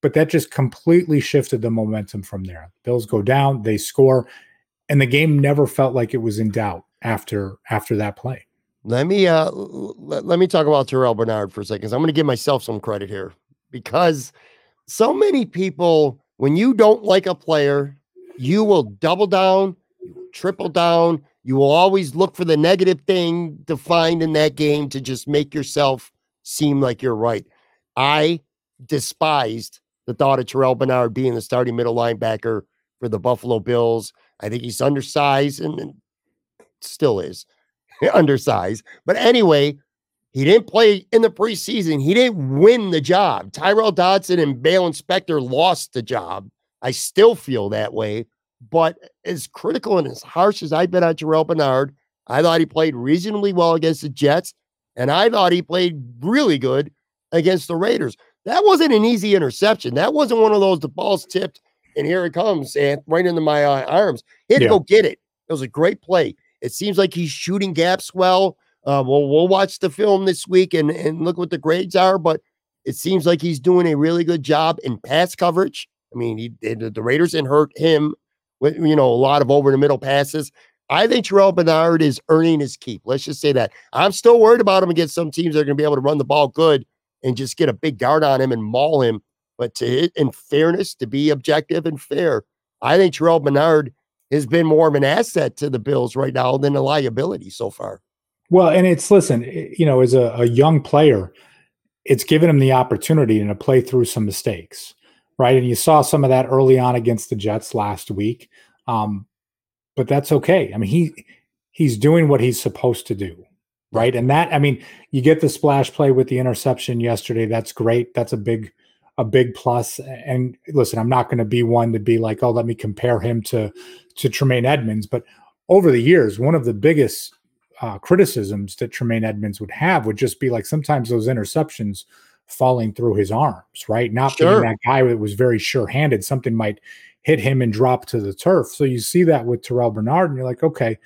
but that just completely shifted the momentum from there. Bills go down, they score, and the game never felt like it was in doubt after after that play. Let me uh let, let me talk about Terrel Bernard for a second. I'm going to give myself some credit here because so many people when you don't like a player, you will double down, triple down, you will always look for the negative thing to find in that game to just make yourself seem like you're right. I despised the thought of Terrel Bernard being the starting middle linebacker for the Buffalo Bills. I think he's undersized and, and still is undersized. But anyway, he didn't play in the preseason. He didn't win the job. Tyrel Dodson and Baylon Spector lost the job. I still feel that way. But as critical and as harsh as I've been on Terrel Bernard, I thought he played reasonably well against the Jets. And I thought he played really good against the Raiders. That wasn't an easy interception. That wasn't one of those, the ball's tipped and here it comes and right into my uh, arms. He had yeah. go get it. It was a great play. It seems like he's shooting gaps well. Uh, well, we'll watch the film this week and, and look what the grades are, but it seems like he's doing a really good job in pass coverage. I mean, he, the, Raiders didn't hurt him with, you know, a lot of over the middle passes. I think Terrel Bernard is earning his keep. Let's just say that. I'm still worried about him against some teams that are going to be able to run the ball good and just get a big guard on him and maul him. But to in fairness, to be objective and fair, I think Terrel Bernard has been more of an asset to the Bills right now than a liability so far. Well, and it's listen, you know, as a, a young player, it's given him the opportunity to play through some mistakes, right? And you saw some of that early on against the Jets last week, um, but that's okay. I mean, he he's doing what he's supposed to do, right? And that, I mean, you get the splash play with the interception yesterday. That's great. That's a big a big plus. And listen, I'm not going to be one to be like, oh, let me compare him to to Tremaine Edmunds. But over the years, one of the biggest uh, criticisms that Tremaine Edmunds would have would just be like sometimes those interceptions falling through his arms, right? Not sure. being that guy that was very sure-handed. Something might hit him and drop to the turf. So you see that with Terrel Bernard, and you're like, okay,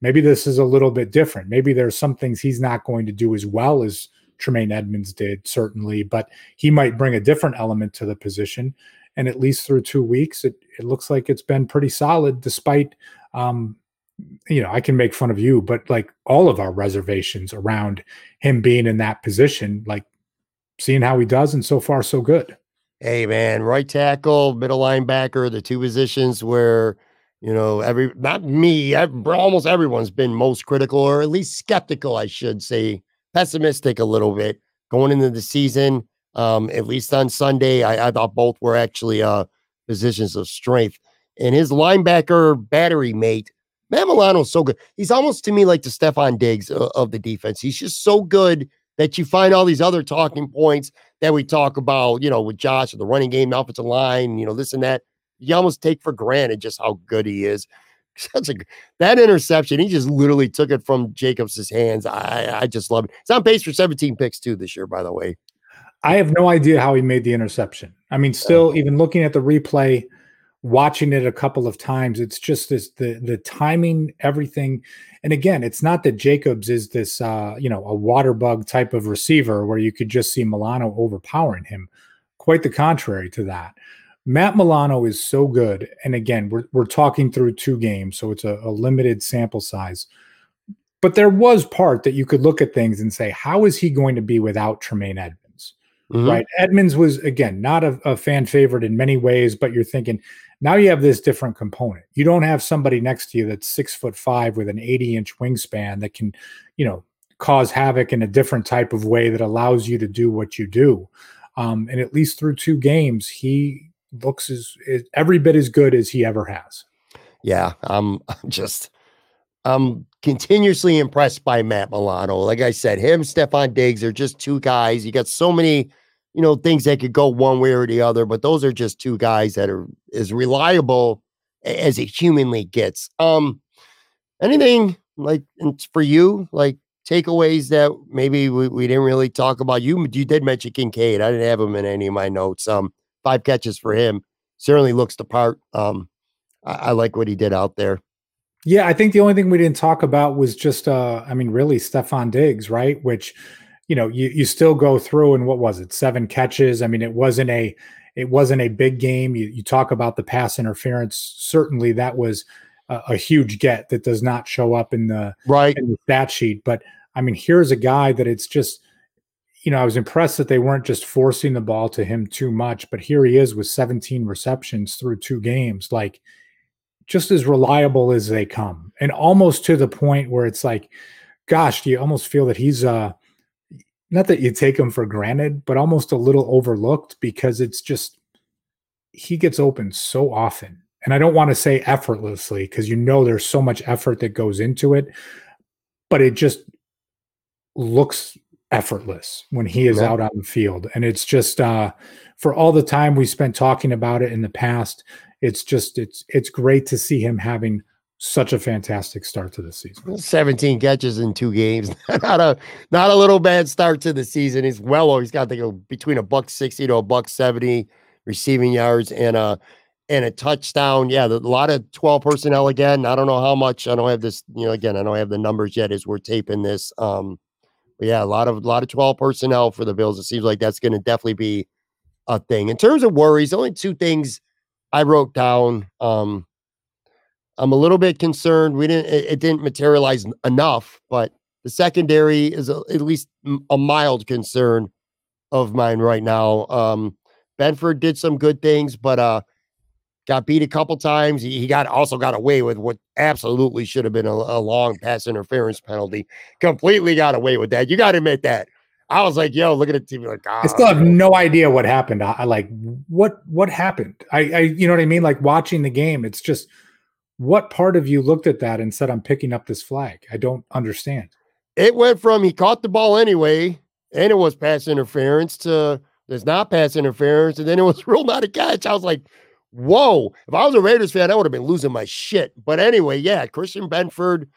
maybe this is a little bit different. Maybe there's some things he's not going to do as well as Tremaine Edmunds did, certainly, but he might bring a different element to the position. And at least through two weeks, it, it looks like it's been pretty solid, despite, um, you know, I can make fun of you, but like all of our reservations around him being in that position, like seeing how he does, and so far, so good. Hey, man, right tackle, middle linebacker, the two positions where you know, every not me, almost everyone's been most critical or at least skeptical, I should say, pessimistic a little bit going into the season. Um, at least on Sunday, I, I thought both were actually uh positions of strength. And his linebacker battery mate, Matt Milano's so good. He's almost to me like the Stefon Diggs of, of the defense. He's just so good that you find all these other talking points that we talk about, you know, with Josh, the running game, the offensive line, you know, this and that you almost take for granted just how good he is. A that interception, he just literally took it from Jacobs' hands. I I just love it. It's on pace for 17 picks too this year, by the way. I have no idea how he made the interception. I mean, still, even looking at the replay, watching it a couple of times, it's just this the the timing, everything. And again, it's not that Jacobs is this uh, you know, a water bug type of receiver where you could just see Milano overpowering him. Quite the contrary to that. Matt Milano is so good. And again, we're, we're talking through two games, so it's a, a, limited sample size. But there was part that you could look at things and say, how is he going to be without Tremaine Edmunds? Mm-hmm. Right. Edmunds was, again, not a, a fan favorite in many ways, but you're thinking now you have this different component. You don't have somebody next to you that's six foot five with an 80 inch wingspan that can, you know, cause havoc in a different type of way that allows you to do what you do. Um, and at least through two games, he looks as, as every bit as good as he ever has. Yeah, I'm, I'm just I'm continuously impressed by Matt Milano. Like I said, him, Stefon Diggs are just two guys. You got so many, you know, things that could go one way or the other, but those are just two guys that are as reliable as it humanly gets. Um, anything like for you, like takeaways that maybe we, we didn't really talk about? You you did mention Kincaid. I didn't have him in any of my notes. Um, five catches for him. Certainly looks the part. Um, I, I like what he did out there. Yeah, I think the only thing we didn't talk about was just, uh, I mean, really Stefon Diggs, right? Which, you know, you you still go through and what was it, seven catches? I mean, it wasn't a it wasn't a big game. You you talk about the pass interference. Certainly, that was a, a huge get that does not show up in the right in the stat sheet. But I mean, here's a guy that it's just you know, I was impressed that they weren't just forcing the ball to him too much, but here he is with 17 receptions through two games, like just as reliable as they come. And almost to the point where it's like, gosh, do you almost feel that he's uh not that you take him for granted, but almost a little overlooked because it's just he gets open so often. And I don't want to say effortlessly because you know there's so much effort that goes into it, but it just looks effortless when he is yeah. out on the field. And it's just uh, for all the time we spent talking about it in the past, it's just it's it's great to see him having such a fantastic start to the season. 17 catches in two games. not a not a little bad start to the season. He's well he's got to go between a buck 60 to a buck 70 receiving yards and a and a touchdown. Yeah, a lot of 12 personnel again. I don't know how much. I don't have this, you know, again, I don't have the numbers yet as we're taping this. Um, but yeah, a lot of a lot of 12 personnel for the Bills. It seems like that's going to definitely be a thing. In terms of worries, only two things I wrote down. Um, I'm a little bit concerned. We didn't. It, it didn't materialize enough, but the secondary is a, at least a mild concern of mine right now. Um, Benford did some good things, but uh, got beat a couple times. He, he, got also got away with what absolutely should have been a, a long pass interference penalty. Completely got away with that. You got to admit that. I was like, yo, look at the TV. Like, I still have ah. no idea what happened. I, I, like what what happened. I, I you know what I mean? Like watching the game, it's just what part of you looked at that and said, I'm picking up this flag? I don't understand. It went from he caught the ball anyway, and it was pass interference to there's not pass interference, and then it was real not a catch. I was like, whoa, if I was a Raiders fan, I would have been losing my shit. But anyway, yeah, Christian Benford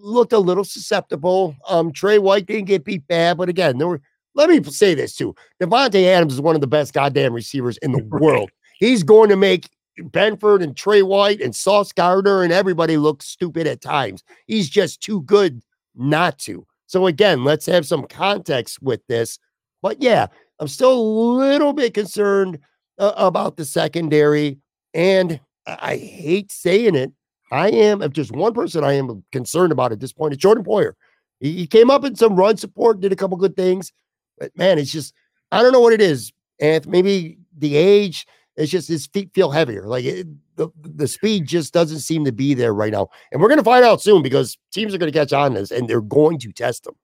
looked a little susceptible. Um, Tre White didn't get beat bad, but again, there were. Let me say this too: Davante Adams is one of the best goddamn receivers in the world. He's going to make Benford and Tre White and Sauce Gardner and everybody look stupid at times. He's just too good not to. So again, let's have some context with this. But yeah, I'm still a little bit concerned uh, about the secondary. And I hate saying it. I am, if just one person I am concerned about at this point, it's Jordan Poyer. He, he came up in some run support, did a couple good things. But man, it's just, I don't know what it is. And maybe the age, it's just his feet feel heavier. Like it, the, the speed just doesn't seem to be there right now. And we're going to find out soon because teams are going to catch on this and they're going to test them.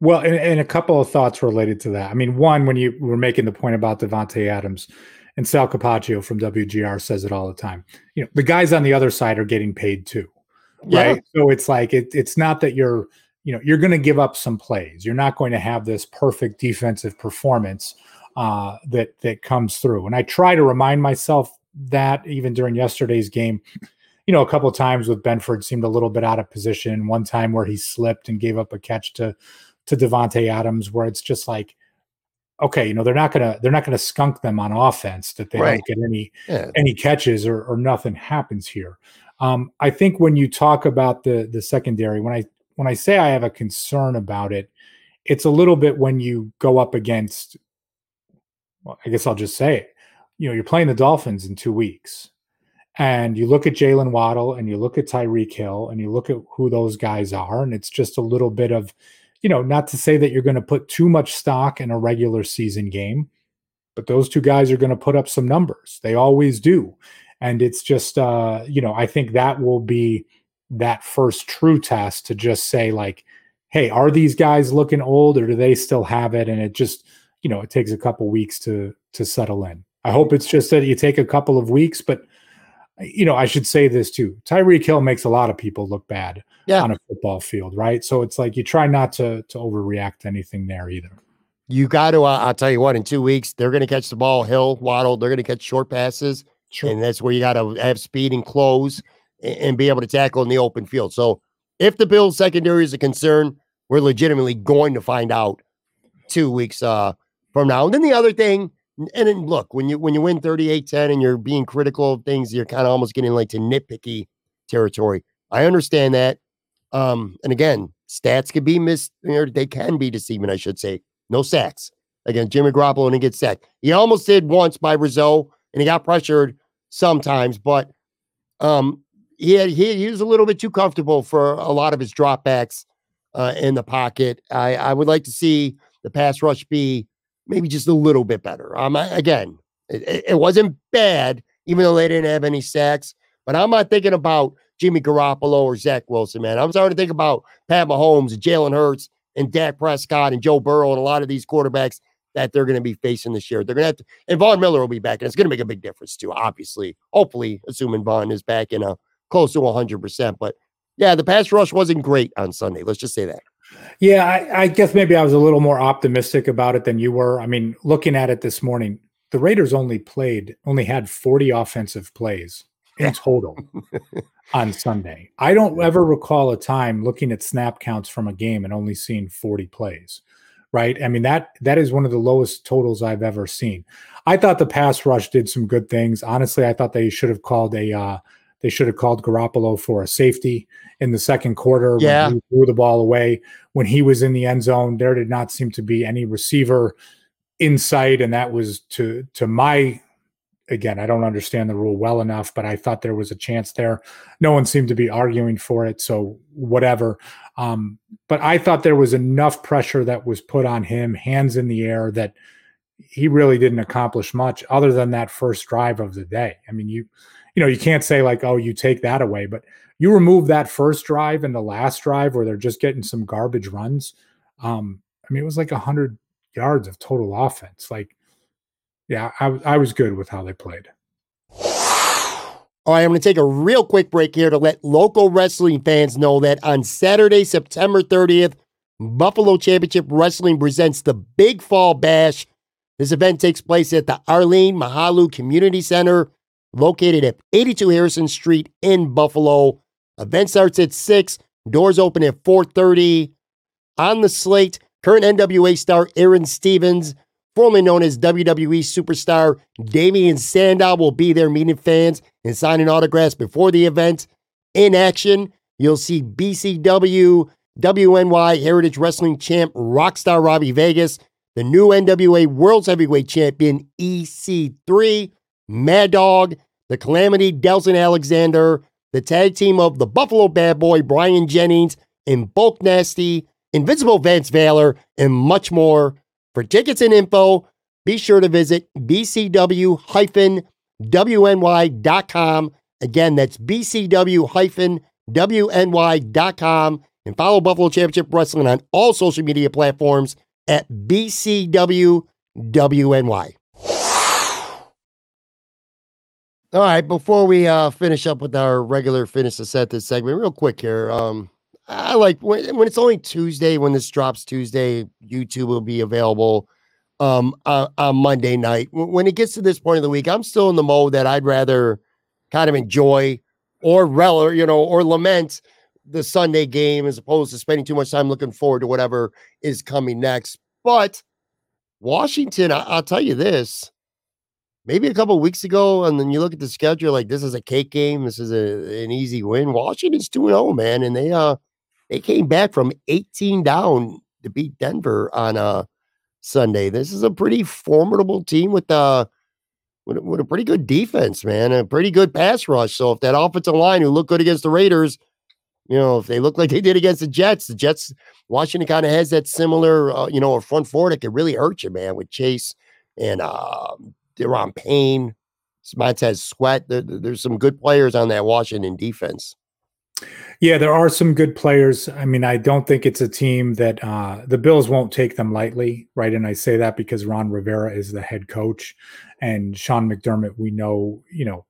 Well, and, and, a couple of thoughts related to that. I mean, one, when you were making the point about Davante Adams and Sal Capaccio from WGR says it all the time. You know, the guys on the other side are getting paid too, right? Yeah. So it's like it, it's not that you're, you know, you're going to give up some plays. You're not going to have this perfect defensive performance uh, that that comes through. And I try to remind myself that even during yesterday's game. You know, a couple times with Benford seemed a little bit out of position. One time where he slipped and gave up a catch to to Davante Adams, where it's just like, okay, you know, they're not gonna they're not gonna skunk them on offense that they right. don't get any yeah. any catches or, or nothing happens here. Um, I think when you talk about the the secondary, when I when I say I have a concern about it, it's a little bit when you go up against. Well, I guess I'll just say it. You know, you're playing the Dolphins in two weeks, and you look at Jaylen Waddle and you look at Tyreek Hill and you look at who those guys are, and it's just a little bit of you know, not to say that you're going to put too much stock in a regular season game, but those two guys are going to put up some numbers. They always do. And it's just, uh, you know, I think that will be that first true test to just say, like, hey, are these guys looking old or do they still have it? And it just, you know, it takes a couple weeks to to settle in. I hope it's just that you take a couple of weeks, but you know, I should say this too. Tyreek Hill makes a lot of people look bad yeah. on a football field, right? So it's like you try not to to overreact to anything there either. You got to. Uh, I'll tell you what. In two weeks, they're going to catch the ball, Hill, Waddle. They're going to catch short passes, sure. and that's where you got to have speed and close and, and be able to tackle in the open field. So if the Bills secondary is a concern, we're legitimately going to find out two weeks uh, from now. And then the other thing and then look, when you when you win 38-10 and you're being critical of things, you're kind of almost getting like to nitpicky territory. I understand that. Um, and again, stats can be missed, or they can be deceiving, I should say. No sacks. Again, Jimmy Garoppolo didn't get sacked. He almost did once by Rizzo, and he got pressured sometimes, but um, he had he, he was a little bit too comfortable for a lot of his dropbacks uh, in the pocket. I, I would like to see the pass rush be maybe just a little bit better. Um, again, it, it wasn't bad, even though they didn't have any sacks. But I'm not thinking about Jimmy Garoppolo or Zach Wilson, man. I'm starting to think about Pat Mahomes and Jalen Hurts and Dak Prescott and Joe Burrow and a lot of these quarterbacks that they're going to be facing this year. They're going to have to, and Von Miller will be back, and it's going to make a big difference too, obviously. Hopefully, assuming Von is back in a close to 100%. But yeah, the pass rush wasn't great on Sunday. Let's just say that. Yeah, I, I, guess maybe I was a little more optimistic about it than you were. I mean, looking at it this morning, the Raiders only played, only had 40 offensive plays in total on Sunday. I don't ever recall a time looking at snap counts from a game and only seeing 40 plays. Right. I mean, that that is one of the lowest totals I've ever seen. I thought the pass rush did some good things. Honestly, I thought they should have called a uh, they should have called Garoppolo for a safety in the second quarter yeah. when he threw the ball away. When he was in the end zone, there did not seem to be any receiver in sight, and that was to to my again, I don't understand the rule well enough, but I thought there was a chance there. No one seemed to be arguing for it, so whatever. Um, but I thought there was enough pressure that was put on him, hands in the air, that he really didn't accomplish much other than that first drive of the day. I mean, you you know, you can't say like, oh, you take that away, but you remove that first drive and the last drive where they're just getting some garbage runs. Um, I mean, it was like a hundred yards of total offense. Like, yeah, I, I was good with how they played. All right, I'm going to take a real quick break here to let local wrestling fans know that on Saturday, September 30th, Buffalo Championship Wrestling presents the Big Fall Bash. This event takes place at the Arlene Mahalu Community Center located at 82 Harrison Street in Buffalo. Event starts at 6, doors open at 4:30. On the slate, current NWA star Aaron Stevens, formerly known as WWE superstar Damien Sandow, will be there meeting fans and signing autographs before the event. In action, you'll see BCW WNY Heritage Wrestling Champ Rockstar Robbie Vegas, the new NWA World's Heavyweight Champion EC3, Mad Dog, the Calamity Delson Alexander, the tag team of the Buffalo Bad Boy Brian Jennings, and Bulk Nasty, Invincible Vance Valor, and much more. For tickets and info, be sure to visit bcw-wny.com. Again, that's bcw-wny.com and follow Buffalo Championship Wrestling on all social media platforms at BCWWNY. All right, before we uh, finish up with our regular finish the set this segment, real quick here. Um, I like when, when it's only Tuesday, when this drops Tuesday, YouTube will be available um, on, on Monday night. When it gets to this point of the week, I'm still in the mode that I'd rather kind of enjoy or rel, you know, or lament the Sunday game as opposed to spending too much time looking forward to whatever is coming next. But Washington, I, will tell you this. Maybe a couple weeks ago, and then you look at the schedule, like this is a cake game. This is a, an easy win. Washington's 2 0, man. And they uh they came back from 18 down to beat Denver on uh, Sunday. This is a pretty formidable team with uh with, with a pretty good defense, man, a pretty good pass rush. So if that offensive line who looked good against the Raiders you know, if they look like they did against the Jets, the Jets, Washington kind of has that similar, uh, you know, a front four that could really hurt you, man, with Chase and uh, Daron Payne, Montez Sweat. There, there's some good players on that Washington defense. Yeah, there are some good players. I mean, I don't think it's a team that uh, the Bills won't take them lightly, right? And I say that because Ron Rivera is the head coach, and Sean McDermott. We know, you know,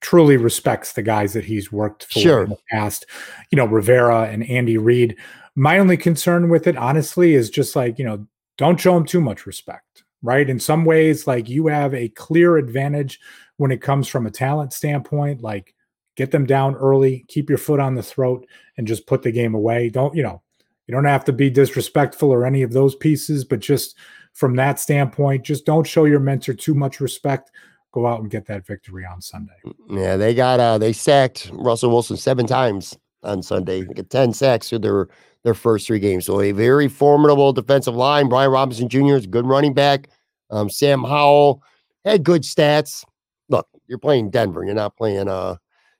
truly respects the guys that he's worked for sure. in the past. You know, Rivera and Andy Reid. My only concern with it, honestly, is just like, you know, don't show him too much respect, right? In some ways, like you have a clear advantage when it comes from a talent standpoint. Like, get them down early, keep your foot on the throat, and just put the game away. Don't, you know, you don't have to be disrespectful or any of those pieces, but just from that standpoint, just don't show your mentor too much respect go out and get that victory on Sunday. Mm, yeah, they got uh they sacked Russell Wilson seven times on Sunday. Get 10 sacks through their their first three games. So a very formidable defensive line. Brian Robinson Jr. is a good running back. Um, Sam Howell had good stats. Look, you're playing Denver. You're not playing uh,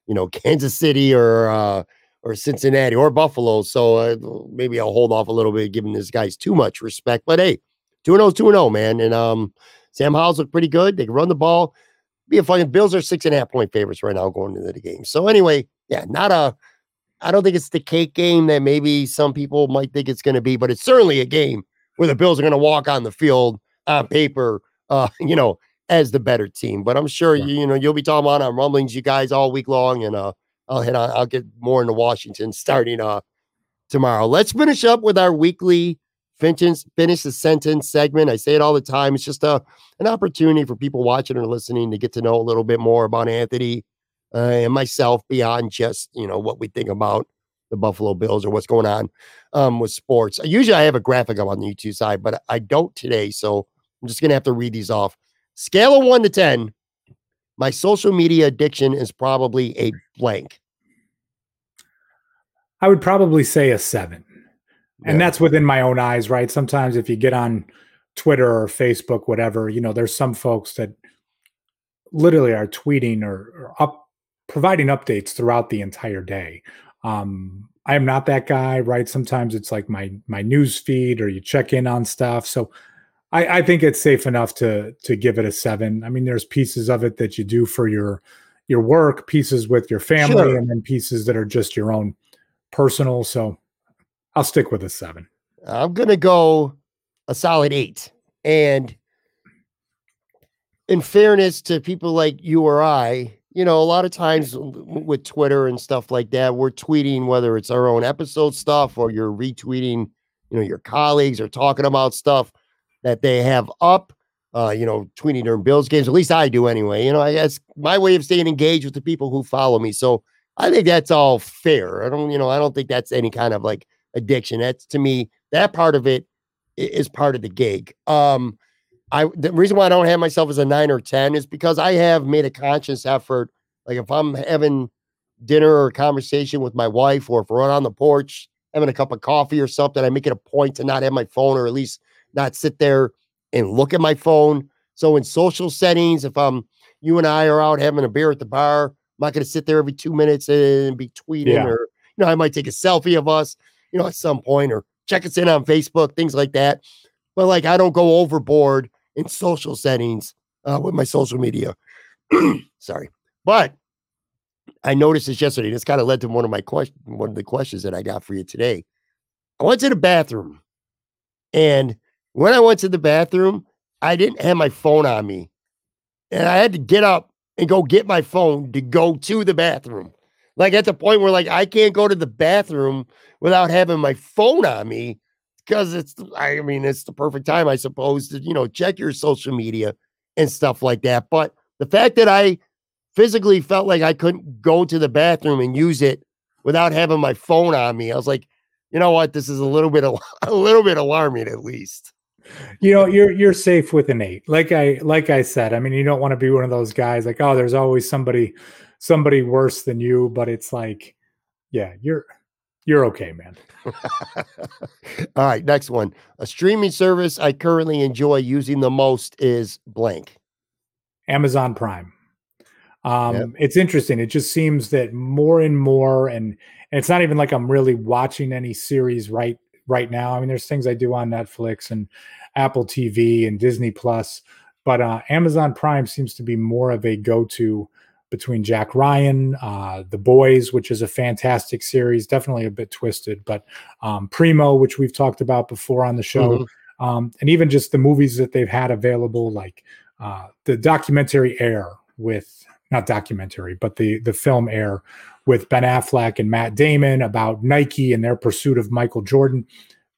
you know, Kansas City or uh or Cincinnati or Buffalo. So uh, maybe I'll hold off a little bit, giving these guys too much respect. But hey, 2 0 2 0, man. And um, Sam Howell's look pretty good. They can run the ball. Be a fun. Bills are six and a half point favorites right now going into the game. So anyway, yeah, not a. I don't think it's the cake game that maybe some people might think it's going to be, but it's certainly a game where the Bills are going to walk on the field on paper, uh, you know, as the better team. But I'm sure yeah. you, you know you'll be talking about on rumblings, you guys all week long, and uh, I'll hit on. I'll get more into Washington starting uh tomorrow. Let's finish up with our weekly finish, finish the sentence segment. I say it all the time. It's just a an opportunity for people watching or listening to get to know a little bit more about Anthony uh, and myself beyond just you know what we think about the Buffalo Bills or what's going on um, with sports. Usually, I have a graphic up on the YouTube side, but I don't today. So I'm just gonna have to read these off. Scale of one to ten. My social media addiction is probably a blank. I would probably say a seven and that's within my own eyes right sometimes if you get on twitter or facebook whatever you know there's some folks that literally are tweeting or, or up providing updates throughout the entire day um i am not that guy right sometimes it's like my my news feed or you check in on stuff so i i think it's safe enough to to give it a seven i mean there's pieces of it that you do for your your work pieces with your family sure. and then pieces that are just your own personal so I'll stick with a seven. I'm gonna go a solid eight. And in fairness to people like you or I, you know, a lot of times with Twitter and stuff like that, we're tweeting whether it's our own episode stuff or you're retweeting, you know, your colleagues are talking about stuff that they have up. Uh, you know, tweeting during Bills games. At least I do anyway. You know, I guess my way of staying engaged with the people who follow me. So I think that's all fair. I don't, you know, I don't think that's any kind of like addiction. That's to me, that part of it is part of the gig. Um, I the reason why I don't have myself as a nine or ten is because I have made a conscious effort. Like if I'm having dinner or conversation with my wife, or if we're on the porch having a cup of coffee or something, I make it a point to not have my phone or at least not sit there and look at my phone. So in social settings, if I'm you and I are out having a beer at the bar, I'm not going to sit there every two minutes and be tweeting Yeah. or you know I might take a selfie of us, you know, at some point or check us in on Facebook, things like that. But like I don't go overboard in social settings uh, with my social media. Sorry, but I noticed this yesterday. This kind of led to one of my questions, one of the questions that I got for you today. I went to the bathroom, and when I went to the bathroom, I didn't have my phone on me, and I had to get up and go get my phone to go to the bathroom. Like at the point where like I can't go to the bathroom without having my phone on me because it's I mean it's the perfect time I suppose to you know check your social media and stuff like that. But the fact that I physically felt like I couldn't go to the bathroom and use it without having my phone on me, I was like, you know what, this is a little bit a little bit alarming at least. You know, you're you're safe with an eight. Like I like I said, I mean, you don't want to be one of those guys like, oh, there's always somebody somebody worse than you, but it's like, yeah, you're you're okay, man. All right, next one. A streaming service I currently enjoy using the most is blank. Amazon Prime. Um, Yep. It's interesting. It just seems that more and more, and, and it's not even like I'm really watching any series right right now. I mean, there's things I do on Netflix and Apple TV and Disney Plus, but uh, Amazon Prime seems to be more of a go-to between Jack Ryan, uh, The Boys, which is a fantastic series, definitely a bit twisted, but um, Primo, which we've talked about before on the show, Mhm. um, and even just the movies that they've had available, like uh, the documentary Air with not documentary, but the the film Air with Ben Affleck and Matt Damon about Nike and their pursuit of Michael Jordan.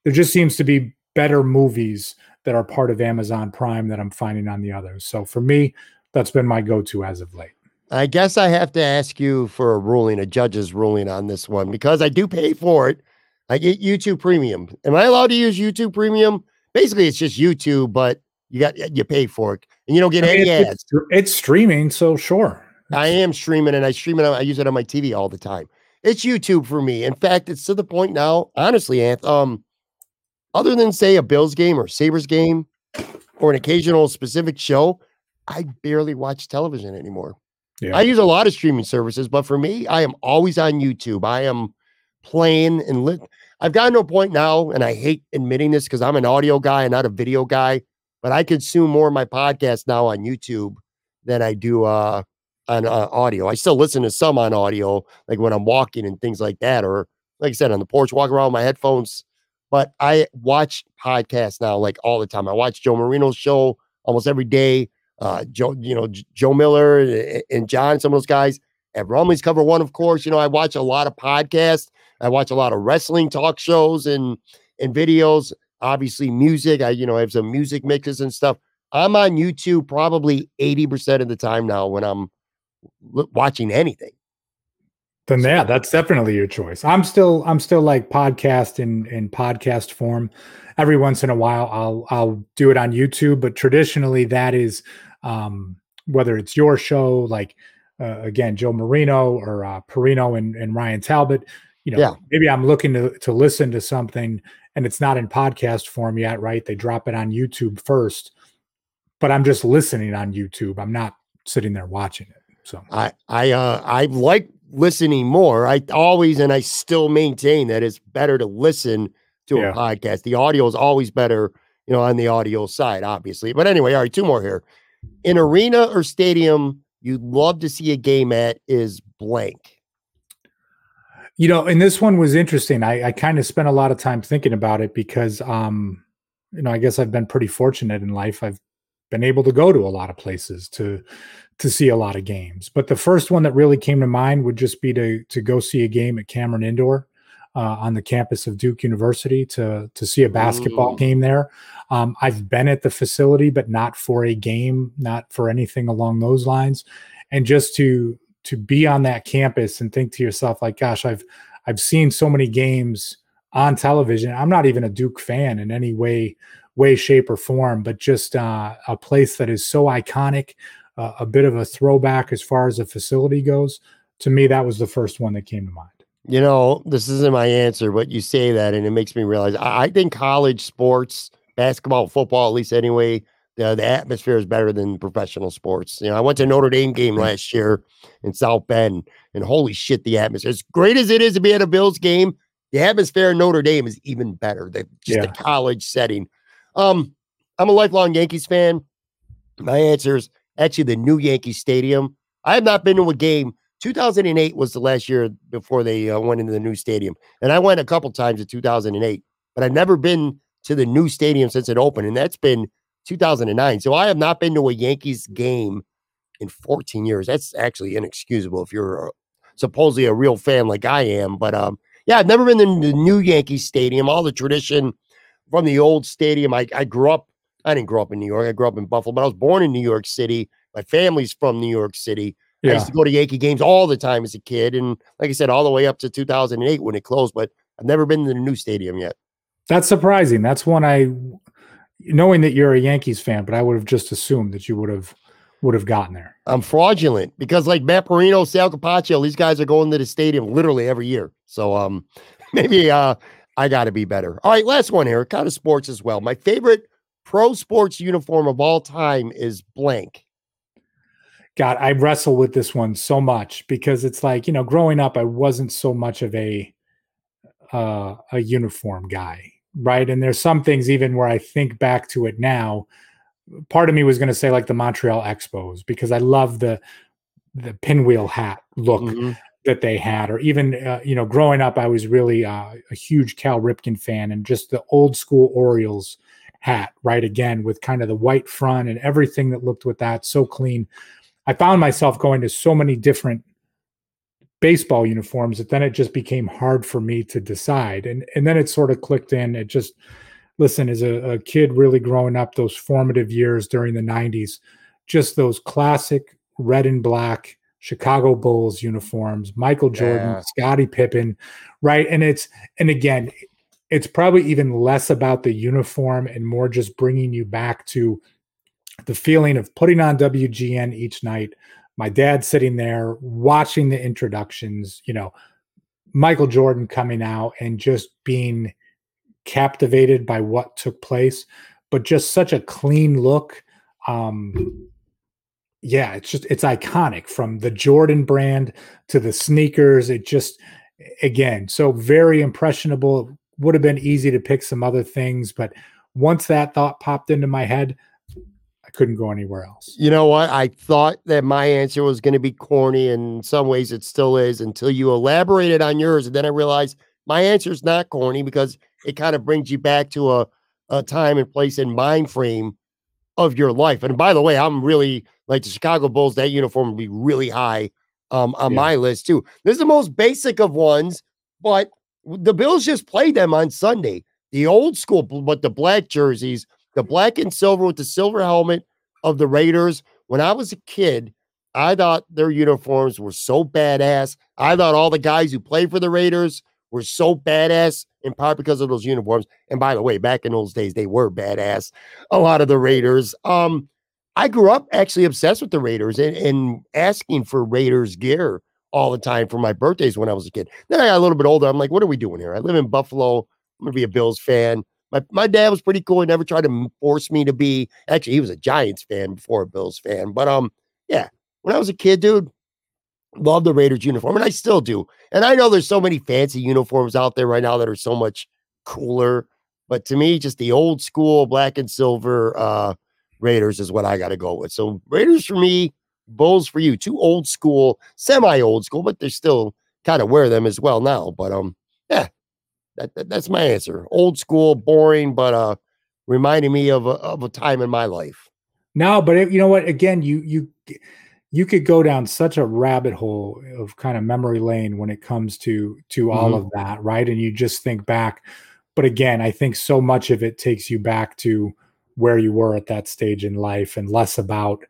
There just seems to be better movies that are part of Amazon Prime that I'm finding on the others. So for me, that's been my go-to as of late. I guess I have to ask you for a ruling, a judge's ruling on this one because I do pay for it. I get YouTube Premium. Am I allowed to use YouTube Premium? Basically, it's just YouTube, but you got you pay for it, and you don't get I mean, any it's, ads. it's, streaming, so sure. I am streaming, and I stream it. On, I use it on my TV all the time. It's YouTube for me. In fact, it's to the point now. Honestly, Anth, um, other than say a Bills game or Sabres game, or an occasional specific show, I barely watch television anymore. Yeah. I use a lot of streaming services, but for me, I am always on YouTube. I am playing and li- I've gotten to a point now, and I hate admitting this because I'm an audio guy and not a video guy, but I consume more of my podcast now on YouTube than I do uh, on uh, audio. I still listen to some on audio, like when I'm walking and things like that, or like I said, on the porch, walking around with my headphones. But I watch podcasts now, like all the time. I watch Joe Marino's show almost every day uh, Joe, you know, Joe Miller a- and John, some of those guys at Rumley's Cover One, of course. You know, I watch a lot of podcasts. I watch a lot of wrestling talk shows and and videos. Obviously, music. I you know I have some music mixes and stuff. I'm on YouTube probably eighty percent of the time now when I'm l- watching anything. Then yeah, that's definitely your choice. I'm still I'm still like podcast in in podcast form. Every once in a while I'll I'll do it on YouTube, but traditionally that is um whether it's your show like uh, again Joe Marino or uh, Parrino and, and Ryan Talbot, you know, Yeah. maybe I'm looking to to listen to something and it's not in podcast form yet, right? They drop it on YouTube first, but I'm just listening on YouTube. I'm not sitting there watching it. So I I uh I like listening more. I always and I still maintain that it's better to listen to Yeah. a podcast. The audio is always better, you know, on the audio side, obviously. But anyway, all right, two more here. An arena or stadium you'd love to see a game at is blank. You know, and this one was interesting. I, I kind of spent a lot of time thinking about it because, um, you know, I guess I've been pretty fortunate in life. I've been able to go to a lot of places to to see a lot of games. But the first one that really came to mind would just be to to go see a game at Cameron Indoor uh, on the campus of Duke University to to see a basketball Mm. game there. Um, I've been at the facility, but not for a game, not for anything along those lines, and just to to be on that campus and think to yourself like gosh i've i've seen so many games on television i'm not even a duke fan in any way way, shape, or form, but just uh, a place that is so iconic, uh, a bit of a throwback as far as the facility goes. To me, that was the first one that came to mind. You know, this isn't my answer, but you say that, and it makes me realize I, I think college sports, basketball, football, at least anyway, the, the atmosphere is better than professional sports. You know, I went to Notre Dame game last year in South Bend, and holy shit, the atmosphere. As great as it is to be at a Bills game, the atmosphere in Notre Dame is even better. The, just Yeah. the college setting. Um, I'm a lifelong Yankees fan. My answer is actually the new Yankee Stadium. I have not been to a game. 2008 was the last year before they uh, went into the new stadium, and I went a couple times in 2008, but I've never been to the new stadium since it opened, and that's been 2009. So I have not been to a Yankees game in 14 years. That's actually inexcusable if you're uh, supposedly a real fan like I am. But um, yeah, I've never been to the new Yankee Stadium. All the tradition from the old stadium. I, I grew up. I didn't grow up in New York. I grew up in Buffalo, but I was born in New York City. My family's from New York City. I used to go to Yankee games all the time as a kid, and like I said, all the way up to 2008 when it closed. But I've never been to the new stadium yet. That's surprising. That's one I, knowing that you're a Yankees fan, but I would have just assumed that you would have would have gotten there. I'm fraudulent because like Matt Parrino, Sal Capaccio, these guys are going to the stadium literally every year. So um maybe uh I gotta be better. All right, last one here, kind of sports as well. My favorite pro sports uniform of all time is blank. God, I wrestle with this one so much because it's like, you know, growing up, I wasn't so much of a uh, a uniform guy, right? And there's some things even where I think back to it now. Part of me was going to say like the Montreal Expos because I love the the pinwheel hat look Mhm. that they had, or even uh, you know, growing up, I was really uh, a huge Cal Ripken fan, and just the old school Orioles hat, right? Again, with kind of the white front and everything that looked with that so clean. I found myself going to so many different baseball uniforms that then it just became hard for me to decide, and and then it sort of clicked in. It just listen as a, a kid really growing up those formative years during the 90s just those classic red and black Chicago Bulls uniforms, Michael Jordan, Yeah. Scottie Pippen, right? And it's and again, it's probably even less about the uniform and more just bringing you back to the feeling of putting on WGN each night. My dad sitting there watching the introductions, you know, Michael Jordan coming out and just being captivated by what took place, but just such a clean look. Um, yeah, it's just it's iconic from the Jordan brand to the sneakers. It just again so very impressionable. It would have been easy to pick some other things, but once that thought popped into my head, couldn't go anywhere else. You know what? I thought that my answer was going to be corny, and in some ways it still is until you elaborated on yours. And then I realized my answer is not corny because it kind of brings you back to a, a time and place and mind frame of your life. And by the way, I'm really like the Chicago Bulls, that uniform would be really high um, on Yeah. my list too. This is the most basic of ones, but the Bills just played them on Sunday. The old school, but the black jerseys, the black and silver with the silver helmet of the Raiders. When I was a kid, I thought their uniforms were so badass. I thought all the guys who played for the Raiders were so badass in part because of those uniforms. And by the way, back in those days, they were badass. A lot of the Raiders. Um, I grew up actually obsessed with the Raiders and, and asking for Raiders gear all the time for my birthdays when I was a kid. Then I got a little bit older. I'm like, what are we doing here? I live in Buffalo. I'm gonna be a Bills fan. My my dad was pretty cool. He never tried to force me to be. Actually, he was a Giants fan before a Bills fan. But um, yeah, when I was a kid, dude, loved the Raiders uniform, and I still do. And I know there's so many fancy uniforms out there right now that are so much cooler. But to me, just the old school black and silver uh Raiders is what I got to go with. So Raiders for me, Bulls for you. Two old school, semi old school, but they're still kind of wear them as well now. But um, yeah, that, that- that's my answer. Old school, boring, but uh, reminding me of a, of a time in my life. No, but it, you know what? Again, you you you could go down such a rabbit hole of kind of memory lane when it comes to to all Mhm. of that, right? And you just think back. But again, I think so much of it takes you back to where you were at that stage in life, and less about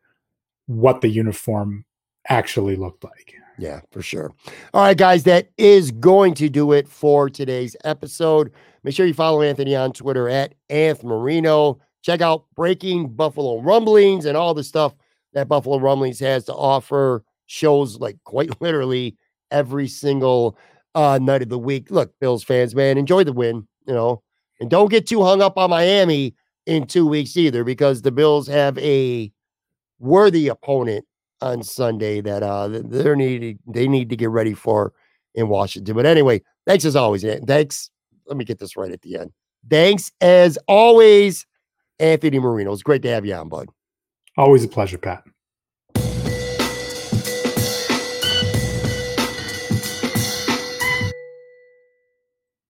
what the uniform actually looked like. Yeah, for sure. All right, guys, that is going to do it for today's episode. Make sure you follow Anthony on Twitter at Anth Marino. Check out Breaking Buffalo Rumblings and all the stuff that Buffalo Rumblings has to offer. Shows like quite literally every single uh, night of the week. Look, Bills fans, man, enjoy the win, you know, and don't get too hung up on Miami in two weeks either, because the Bills have a worthy opponent on Sunday that uh they need they need to get ready for in Washington. But anyway, thanks as always. Thanks. Let me get this right at the end. Thanks as always, Anthony Marino. It's great to have you on, bud. Always a pleasure, Pat.